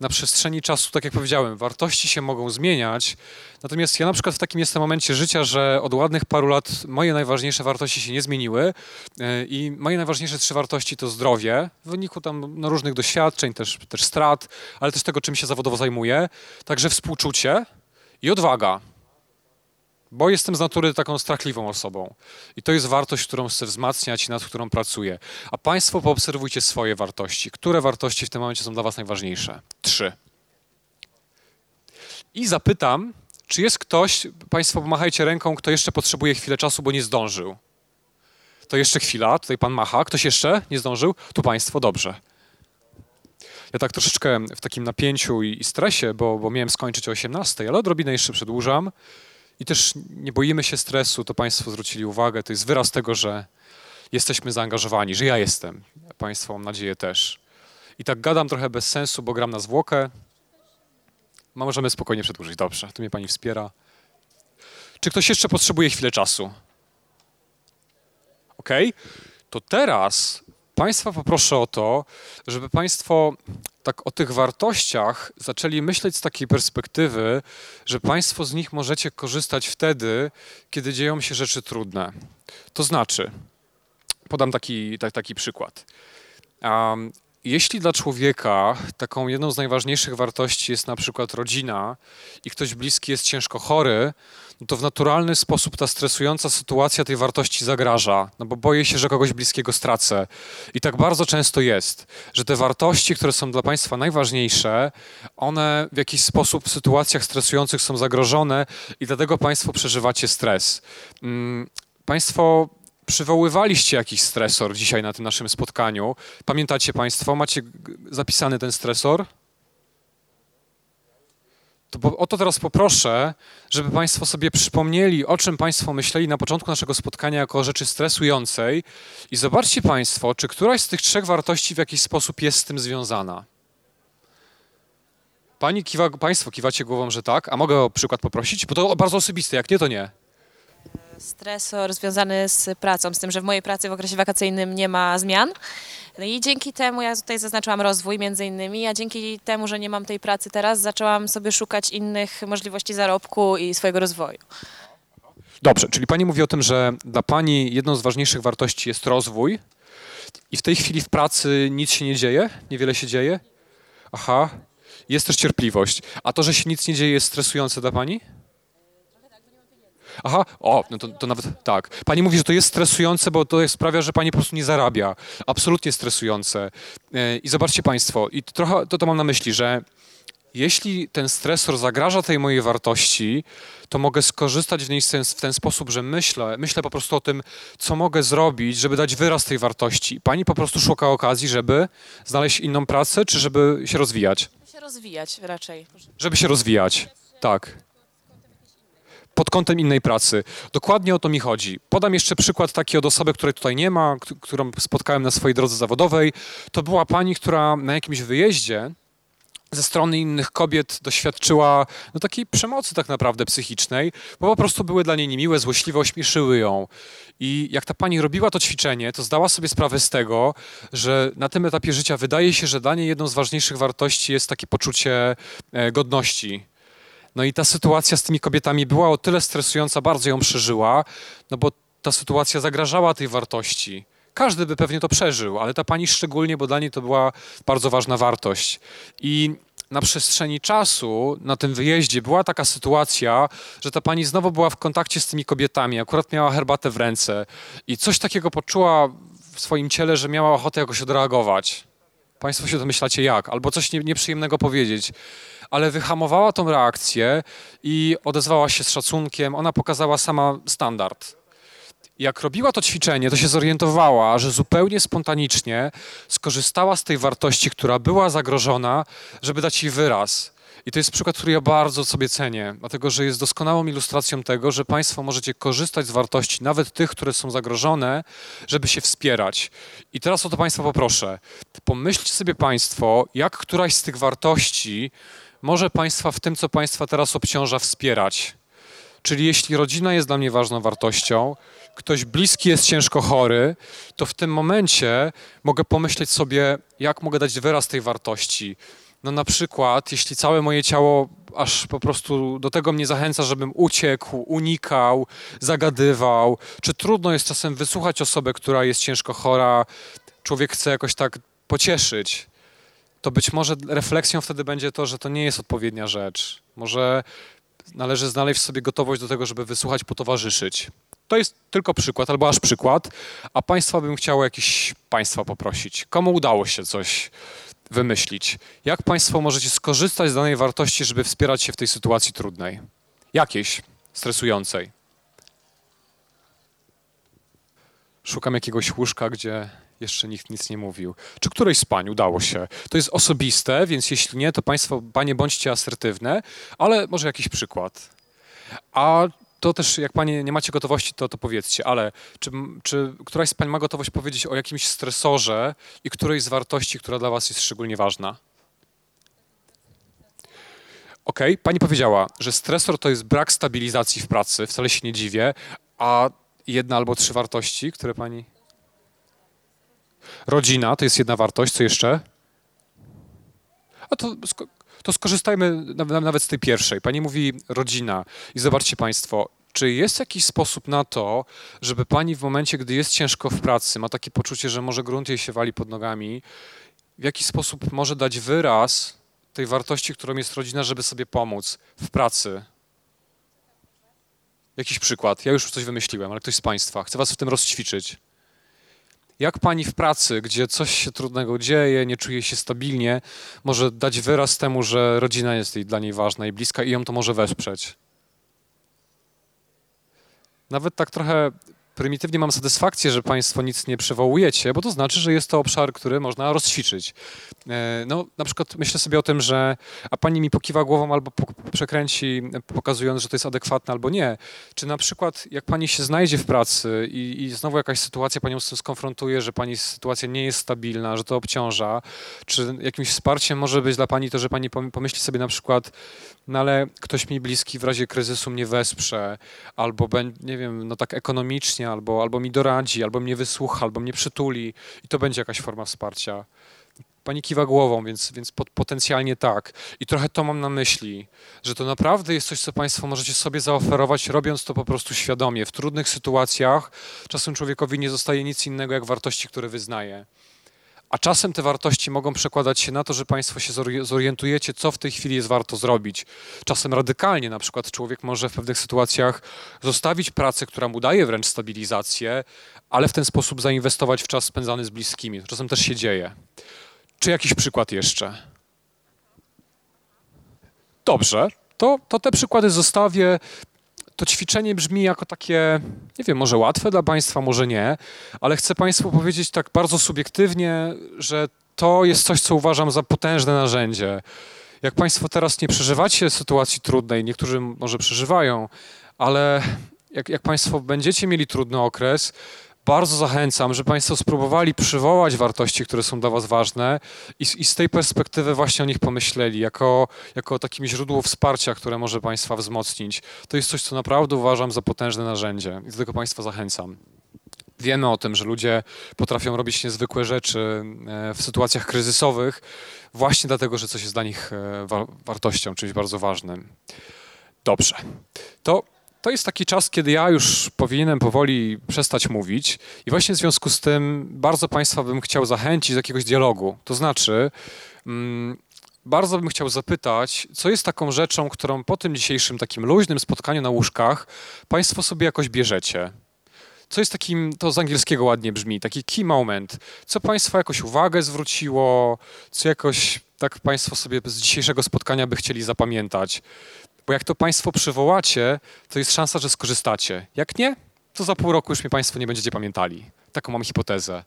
S1: na przestrzeni czasu, tak jak powiedziałem, wartości się mogą zmieniać. Natomiast ja na przykład w takim jestem momencie życia, że od ładnych paru lat moje najważniejsze wartości się nie zmieniły e, i moje najważniejsze trzy wartości to zdrowie, w wyniku tam no, różnych doświadczeń, też, też strat, ale też tego, czym się zawodowo zajmuję. Także współczucie i odwaga bo jestem z natury taką strachliwą osobą. I to jest wartość, którą chcę wzmacniać i nad którą pracuję. A Państwo poobserwujcie swoje wartości. Które wartości w tym momencie są dla Was najważniejsze? Trzy. I zapytam, czy jest ktoś, Państwo pomachajcie ręką, kto jeszcze potrzebuje chwilę czasu, bo nie zdążył. To jeszcze chwila, tutaj Pan macha. Ktoś jeszcze nie zdążył? Tu Państwo, dobrze. Ja tak troszeczkę w takim napięciu i stresie, bo, bo miałem skończyć o 18, ale odrobinę jeszcze przedłużam. I też nie boimy się stresu, to Państwo zwrócili uwagę. To jest wyraz tego, że jesteśmy zaangażowani, że ja jestem. Państwo, mam nadzieję, też. I tak gadam trochę bez sensu, bo gram na zwłokę. Możemy spokojnie przedłużyć. Dobrze, tu mnie Pani wspiera. Czy ktoś jeszcze potrzebuje chwilę czasu? Ok? To teraz Państwa poproszę o to, żeby Państwo tak o tych wartościach zaczęli myśleć z takiej perspektywy, że Państwo z nich możecie korzystać wtedy, kiedy dzieją się rzeczy trudne. To znaczy, podam taki, tak, taki przykład. Um, jeśli dla człowieka taką jedną z najważniejszych wartości jest na przykład rodzina i ktoś bliski jest ciężko chory, no to w naturalny sposób ta stresująca sytuacja tej wartości zagraża, no bo boję się, że kogoś bliskiego stracę. I tak bardzo często jest, że te wartości, które są dla Państwa najważniejsze, one w jakiś sposób w sytuacjach stresujących są zagrożone i dlatego Państwo przeżywacie stres. Mm, państwo przywoływaliście jakiś stresor dzisiaj na tym naszym spotkaniu. Pamiętacie Państwo, macie zapisany ten stresor? To o to teraz poproszę, żeby Państwo sobie przypomnieli, o czym Państwo myśleli na początku naszego spotkania jako rzeczy stresującej i zobaczcie Państwo, czy któraś z tych trzech wartości w jakiś sposób jest z tym związana. Pani kiwa, państwo kiwacie głową, że tak, a mogę o przykład poprosić? Bo to bardzo osobiste, jak nie, to nie.
S5: Stresor związany z pracą, z tym, że w mojej pracy w okresie wakacyjnym nie ma zmian. No i dzięki temu, ja tutaj zaznaczyłam rozwój między innymi, a dzięki temu, że nie mam tej pracy teraz, zaczęłam sobie szukać innych możliwości zarobku i swojego rozwoju.
S1: Dobrze, czyli pani mówi o tym, że dla pani jedną z ważniejszych wartości jest rozwój i w tej chwili w pracy nic się nie dzieje, niewiele się dzieje. Aha, jest też cierpliwość. A to, że się nic nie dzieje, jest stresujące dla pani? Aha, o, no to, to, nawet tak. Pani mówi, że to jest stresujące, bo to sprawia, że pani po prostu nie zarabia. Absolutnie stresujące. E, I zobaczcie państwo, i trochę to, to mam na myśli, że jeśli ten stresor zagraża tej mojej wartości, to mogę skorzystać w niej w ten sposób, że myślę, myślę po prostu o tym, co mogę zrobić, żeby dać wyraz tej wartości. Pani po prostu szuka okazji, żeby znaleźć inną pracę, czy żeby się rozwijać?
S5: Żeby się rozwijać raczej.
S1: Żeby się rozwijać, tak pod kątem innej pracy. Dokładnie o to mi chodzi. Podam jeszcze przykład taki od osoby, której tutaj nie ma, którą spotkałem na swojej drodze zawodowej. To była pani, która na jakimś wyjeździe ze strony innych kobiet doświadczyła no, takiej przemocy tak naprawdę psychicznej, bo po prostu były dla niej niemiłe, złośliwe, ośmieszyły ją. I jak ta pani robiła to ćwiczenie, to zdała sobie sprawę z tego, że na tym etapie życia wydaje się, że dla niej jedną z ważniejszych wartości jest takie poczucie e, godności no i ta sytuacja z tymi kobietami była o tyle stresująca, bardzo ją przeżyła, no bo ta sytuacja zagrażała tej wartości. Każdy by pewnie to przeżył, ale ta pani szczególnie, bo dla niej to była bardzo ważna wartość. I na przestrzeni czasu na tym wyjeździe była taka sytuacja, że ta pani znowu była w kontakcie z tymi kobietami, akurat miała herbatę w ręce i coś takiego poczuła w swoim ciele, że miała ochotę jakoś odreagować. Państwo się domyślacie jak, albo coś nie, nieprzyjemnego powiedzieć. Ale wyhamowała tą reakcję i odezwała się z szacunkiem. Ona pokazała sama standard. Jak robiła to ćwiczenie, to się zorientowała, że zupełnie spontanicznie skorzystała z tej wartości, która była zagrożona, żeby dać jej wyraz. I to jest przykład, który ja bardzo sobie cenię, dlatego że jest doskonałą ilustracją tego, że Państwo możecie korzystać z wartości, nawet tych, które są zagrożone, żeby się wspierać. I teraz o to Państwa poproszę. Pomyślcie sobie Państwo, jak któraś z tych wartości może Państwa w tym, co Państwa teraz obciąża, wspierać. Czyli jeśli rodzina jest dla mnie ważną wartością, ktoś bliski jest ciężko chory, to w tym momencie mogę pomyśleć sobie, jak mogę dać wyraz tej wartości. No na przykład, jeśli całe moje ciało aż po prostu do tego mnie zachęca, żebym uciekł, unikał, zagadywał, czy trudno jest czasem wysłuchać osobę, która jest ciężko chora, człowiek chce jakoś tak pocieszyć, to być może refleksją wtedy będzie to, że to nie jest odpowiednia rzecz. Może należy znaleźć w sobie gotowość do tego, żeby wysłuchać, potowarzyszyć. To jest tylko przykład, albo aż przykład, a Państwa bym chciał jakieś Państwa poprosić. Komu udało się coś wymyślić? Jak Państwo możecie skorzystać z danej wartości, żeby wspierać się w tej sytuacji trudnej? Jakiejś, stresującej. Szukam jakiegoś łóżka, gdzie jeszcze nikt nic nie mówił. Czy któreś z pań udało się? To jest osobiste, więc jeśli nie, to państwo, panie, bądźcie asertywne, ale może jakiś przykład. A to też, jak panie nie macie gotowości, to, to powiedzcie, ale czy, czy któraś z pań ma gotowość powiedzieć o jakimś stresorze i którejś z wartości, która dla was jest szczególnie ważna? OK, pani powiedziała, że stresor to jest brak stabilizacji w pracy, wcale się nie dziwię, a jedna albo trzy wartości, które pani... Rodzina to jest jedna wartość, co jeszcze? A to, to skorzystajmy nawet z tej pierwszej. Pani mówi rodzina i zobaczcie Państwo, czy jest jakiś sposób na to, żeby pani w momencie, gdy jest ciężko w pracy, ma takie poczucie, że może grunt jej się wali pod nogami, w jaki sposób może dać wyraz tej wartości, którą jest rodzina, żeby sobie pomóc w pracy? Jakiś przykład. Ja już coś wymyśliłem, ale ktoś z Państwa. Chcę Was w tym rozćwiczyć. Jak pani w pracy, gdzie coś się trudnego dzieje, nie czuje się stabilnie, może dać wyraz temu, że rodzina jest dla niej ważna i bliska i ją to może wesprzeć? Nawet tak trochę prymitywnie mam satysfakcję, że Państwo nic nie przywołujecie, bo to znaczy, że jest to obszar, który można rozćwiczyć. E, no, na przykład myślę sobie o tym, że a Pani mi pokiwa głową albo przekręci, pokazując, że to jest adekwatne albo nie. Czy na przykład jak Pani się znajdzie w pracy i, i znowu jakaś sytuacja Panią z tym skonfrontuje, że Pani sytuacja nie jest stabilna, że to obciąża, czy jakimś wsparciem może być dla Pani to, że Pani pomyśli sobie na przykład, no ale ktoś mi bliski w razie kryzysu mnie wesprze, albo nie wiem, no tak ekonomicznie, albo, albo mi doradzi, albo mnie wysłucha, albo mnie przytuli i to będzie jakaś forma wsparcia. Pani kiwa głową, więc, więc potencjalnie tak. I trochę to mam na myśli, że to naprawdę jest coś, co Państwo możecie sobie zaoferować, robiąc to po prostu świadomie. W trudnych sytuacjach czasem człowiekowi nie zostaje nic innego jak wartości, które wyznaje. A czasem te wartości mogą przekładać się na to, że Państwo się zorientujecie, co w tej chwili jest warto zrobić. Czasem radykalnie, na przykład człowiek może w pewnych sytuacjach zostawić pracę, która mu daje wręcz stabilizację, ale w ten sposób zainwestować w czas spędzany z bliskimi. Czasem też się dzieje. Czy jakiś przykład jeszcze? Dobrze, to, to te przykłady zostawię to ćwiczenie brzmi jako takie, nie wiem, może łatwe dla Państwa, może nie, ale chcę Państwu powiedzieć tak bardzo subiektywnie, że to jest coś, co uważam za potężne narzędzie. Jak Państwo teraz nie przeżywacie sytuacji trudnej, niektórzy może przeżywają, ale jak, jak Państwo będziecie mieli trudny okres, bardzo zachęcam, żeby Państwo spróbowali przywołać wartości, które są dla Was ważne i, i, z tej perspektywy właśnie o nich pomyśleli, jako, jako takim źródło wsparcia, które może Państwa wzmocnić. To jest coś, co naprawdę uważam za potężne narzędzie i do tego Państwa zachęcam. Wiemy o tym, że ludzie potrafią robić niezwykłe rzeczy e, w sytuacjach kryzysowych, właśnie dlatego, że coś jest dla nich e, wartością, czymś bardzo ważnym. Dobrze. To to jest taki czas, kiedy ja już powinienem powoli przestać mówić i właśnie w związku z tym bardzo Państwa bym chciał zachęcić do jakiegoś dialogu. To znaczy, mm, bardzo bym chciał zapytać, co jest taką rzeczą, którą po tym dzisiejszym takim luźnym spotkaniu na łóżkach Państwo sobie jakoś bierzecie. co jest takim, to z angielskiego ładnie brzmi, taki key moment, co Państwa jakoś uwagę zwróciło, co jakoś tak Państwo sobie z dzisiejszego spotkania by chcieli zapamiętać. Bo jak to Państwo przywołacie, to jest szansa, że skorzystacie. Jak nie, to za pół roku już mnie Państwo nie będziecie pamiętali. Taką mam hipotezę.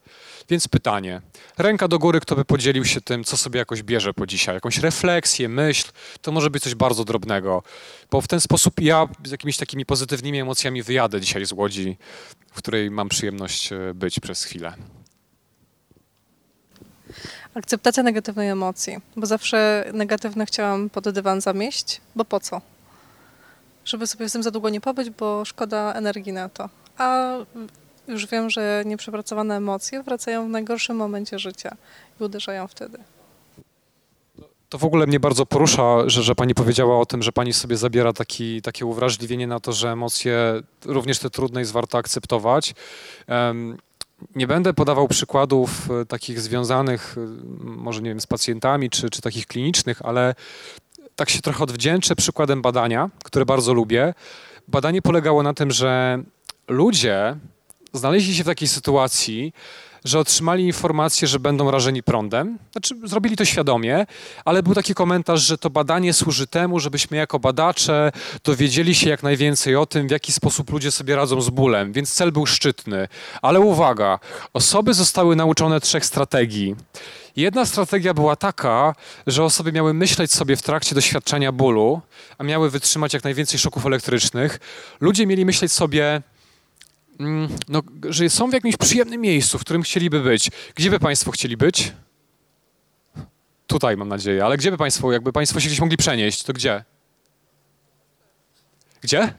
S1: Więc pytanie. Ręka do góry, kto by podzielił się tym, co sobie jakoś bierze po dzisiaj? Jakąś refleksję, myśl, to może być coś bardzo drobnego. Bo w ten sposób ja z jakimiś takimi pozytywnymi emocjami wyjadę dzisiaj z Łodzi, w której mam przyjemność e, być przez chwilę.
S3: Akceptacja negatywnej emocji, bo zawsze negatywne chciałam pod dywan zamieść, bo po co? Żeby sobie z tym za długo nie pobyć, bo szkoda energii na to. A już wiem, że nieprzepracowane emocje wracają w najgorszym momencie życia i uderzają wtedy.
S1: To w ogóle mnie bardzo porusza, że, że pani powiedziała o tym, że pani sobie zabiera taki, takie uwrażliwienie na to, że emocje, również te trudne, jest warto akceptować. Um, nie będę podawał przykładów e, takich związanych, e, może nie wiem, z pacjentami czy, czy takich klinicznych, ale tak się trochę odwdzięczę przykładem badania, które bardzo lubię. Badanie polegało na tym, że ludzie znaleźli się w takiej sytuacji, że otrzymali informację, że będą rażeni prądem. Znaczy, zrobili to świadomie, ale był taki komentarz, że to badanie służy temu, żebyśmy jako badacze dowiedzieli się jak najwięcej o tym, w jaki sposób ludzie sobie radzą z bólem, więc cel był szczytny. Ale uwaga, osoby zostały nauczone trzech strategii. Jedna strategia była taka, że osoby miały myśleć sobie w trakcie doświadczenia bólu, a miały wytrzymać jak najwięcej szoków elektrycznych. Ludzie mieli myśleć sobie, no, że są w jakimś przyjemnym miejscu, w którym chcieliby być. Gdzie by Państwo chcieli być? Tutaj mam nadzieję, ale gdzie by Państwo, jakby Państwo się gdzieś mogli przenieść, to gdzie? Gdzie?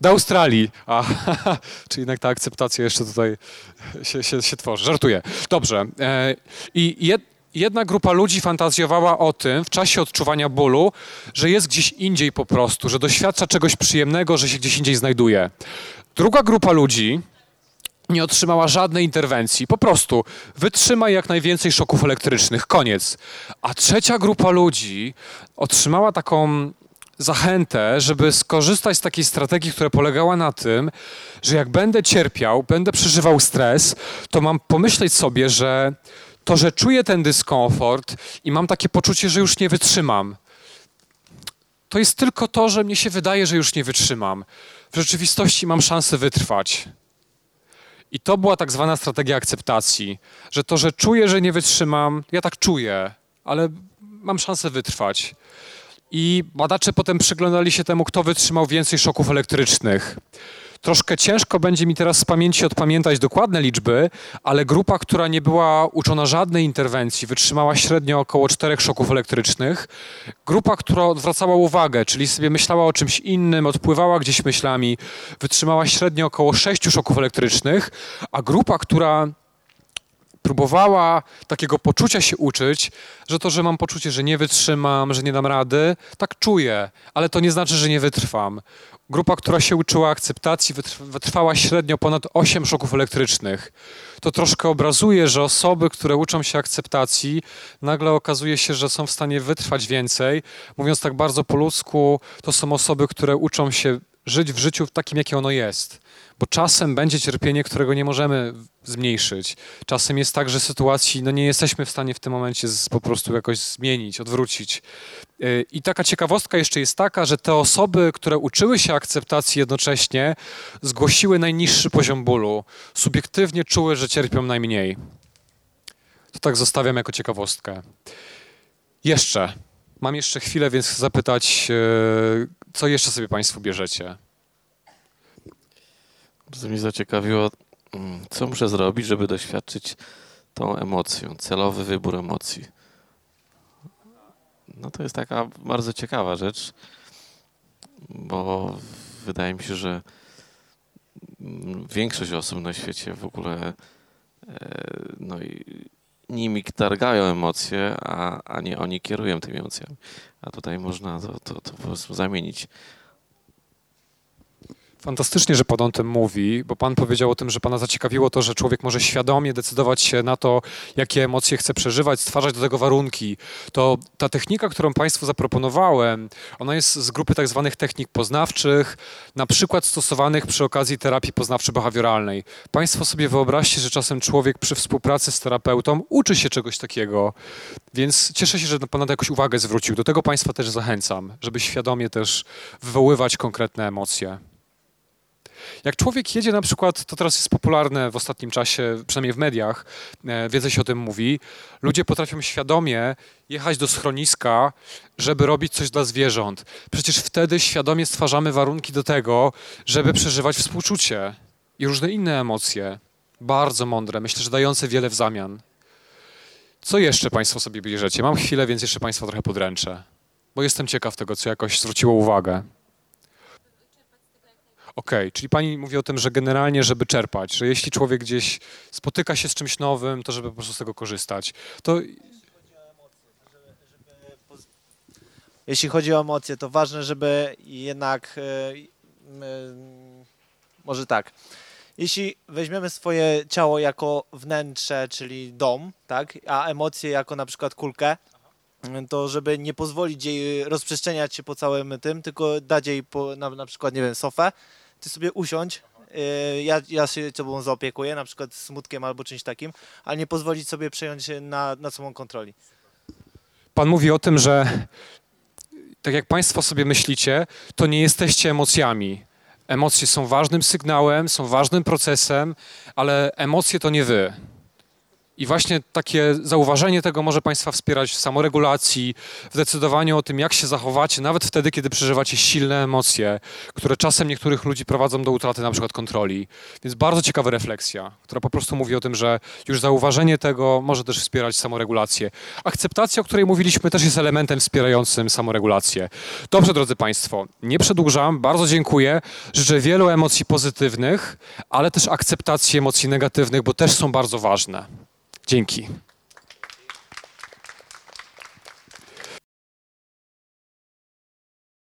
S1: Do Australii. A, czy jednak ta akceptacja jeszcze tutaj się, się, się tworzy. Żartuję. Dobrze. E, I jed, jedna grupa ludzi fantazjowała o tym w czasie odczuwania bólu, że jest gdzieś indziej po prostu, że doświadcza czegoś przyjemnego, że się gdzieś indziej znajduje. Druga grupa ludzi nie otrzymała żadnej interwencji. Po prostu wytrzymaj jak najwięcej szoków elektrycznych. Koniec. A trzecia grupa ludzi otrzymała taką zachętę, żeby skorzystać z takiej strategii, która polegała na tym, że jak będę cierpiał, będę przeżywał stres, to mam pomyśleć sobie, że to, że czuję ten dyskomfort i mam takie poczucie, że już nie wytrzymam, to jest tylko to, że mnie się wydaje, że już nie wytrzymam. W rzeczywistości mam szansę wytrwać. I to była tak zwana strategia akceptacji, że to, że czuję, że nie wytrzymam, ja tak czuję, ale mam szansę wytrwać. I badacze potem przyglądali się temu, kto wytrzymał więcej szoków elektrycznych. Troszkę ciężko będzie mi teraz z pamięci odpamiętać dokładne liczby, ale grupa, która nie była uczona żadnej interwencji, wytrzymała średnio około czterech szoków elektrycznych. Grupa, która odwracała uwagę, czyli sobie myślała o czymś innym, odpływała gdzieś myślami, wytrzymała średnio około sześciu szoków elektrycznych, a grupa, która próbowała takiego poczucia się uczyć, że to, że mam poczucie, że nie wytrzymam, że nie dam rady, tak czuję, ale to nie znaczy, że nie wytrwam. Grupa, która się uczyła akceptacji, wytrwała średnio ponad 8 szoków elektrycznych. To troszkę obrazuje, że osoby, które uczą się akceptacji, nagle okazuje się, że są w stanie wytrwać więcej. Mówiąc tak bardzo po ludzku, to są osoby, które uczą się żyć w życiu takim, jakie ono jest bo czasem będzie cierpienie, którego nie możemy zmniejszyć. Czasem jest tak, że sytuacji no nie jesteśmy w stanie w tym momencie z, po prostu jakoś zmienić, odwrócić. Y, I taka ciekawostka jeszcze jest taka, że te osoby, które uczyły się akceptacji jednocześnie, zgłosiły najniższy poziom bólu. Subiektywnie czuły, że cierpią najmniej. To tak zostawiam jako ciekawostkę. Jeszcze. Mam jeszcze chwilę, więc chcę zapytać, y, co jeszcze sobie Państwo bierzecie?
S6: Bardzo mnie zaciekawiło, mm, co muszę zrobić, żeby doświadczyć tą emocją, celowy wybór emocji. No to jest taka bardzo ciekawa rzecz, bo wydaje mi się, że mm, większość osób na świecie w ogóle e, no i nimi targają emocje, a, a nie oni kierują tymi emocjami. A tutaj można to, to, to po prostu zamienić
S1: Fantastycznie, że Pan o tym mówi, bo Pan powiedział o tym, że Pana zaciekawiło to, że człowiek może świadomie decydować się na to, jakie emocje chce przeżywać, stwarzać do tego warunki. To ta technika, którą Państwu zaproponowałem, ona jest z grupy tak zwanych technik poznawczych, na przykład stosowanych przy okazji terapii poznawczo-behawioralnej. Państwo sobie wyobraźcie, że czasem człowiek przy współpracy z terapeutą uczy się czegoś takiego, więc cieszę się, że Pan na to jakąś uwagę zwrócił. Do tego Państwa też zachęcam, żeby świadomie też wywoływać konkretne emocje. Jak człowiek jedzie na przykład, to teraz jest popularne w ostatnim czasie, przynajmniej w mediach, e, wiedzę się o tym mówi, ludzie potrafią świadomie jechać do schroniska, żeby robić coś dla zwierząt. Przecież wtedy świadomie stwarzamy warunki do tego, żeby przeżywać współczucie i różne inne emocje. Bardzo mądre, myślę, że dające wiele w zamian. Co jeszcze Państwo sobie bierzecie? Mam chwilę, więc jeszcze Państwa trochę podręczę, bo jestem ciekaw tego, co jakoś zwróciło uwagę. Okej, okay, czyli pani mówi o tym, że generalnie, żeby czerpać, że jeśli człowiek gdzieś spotyka się z czymś nowym, to żeby po prostu z tego korzystać. To
S7: jeśli chodzi o emocje, to ważne, żeby jednak może tak. Jeśli weźmiemy swoje ciało jako wnętrze, czyli dom, tak, a emocje jako na przykład kulkę, to żeby nie pozwolić jej rozprzestrzeniać się po całym tym, tylko dać jej po, na, na przykład, nie wiem, sofę, ty sobie usiądź, y, ja, ja się tobą zaopiekuję, na przykład smutkiem albo czymś takim, ale nie pozwolić sobie przejąć na, nad sobą kontroli.
S1: Pan mówi o tym, że tak jak Państwo sobie myślicie, to nie jesteście emocjami. Emocje są ważnym sygnałem, są ważnym procesem, ale emocje to nie wy. I właśnie takie zauważenie tego może Państwa wspierać w samoregulacji, w decydowaniu o tym, jak się zachowacie, nawet wtedy, kiedy przeżywacie silne emocje, które czasem niektórych ludzi prowadzą do utraty na przykład kontroli. Więc bardzo ciekawa refleksja, która po prostu mówi o tym, że już zauważenie tego może też wspierać samoregulację. Akceptacja, o której mówiliśmy, też jest elementem wspierającym samoregulację. Dobrze, drodzy Państwo, nie przedłużam, bardzo dziękuję. Życzę wielu emocji pozytywnych, ale też akceptacji emocji negatywnych, bo też są bardzo ważne. Dzięki.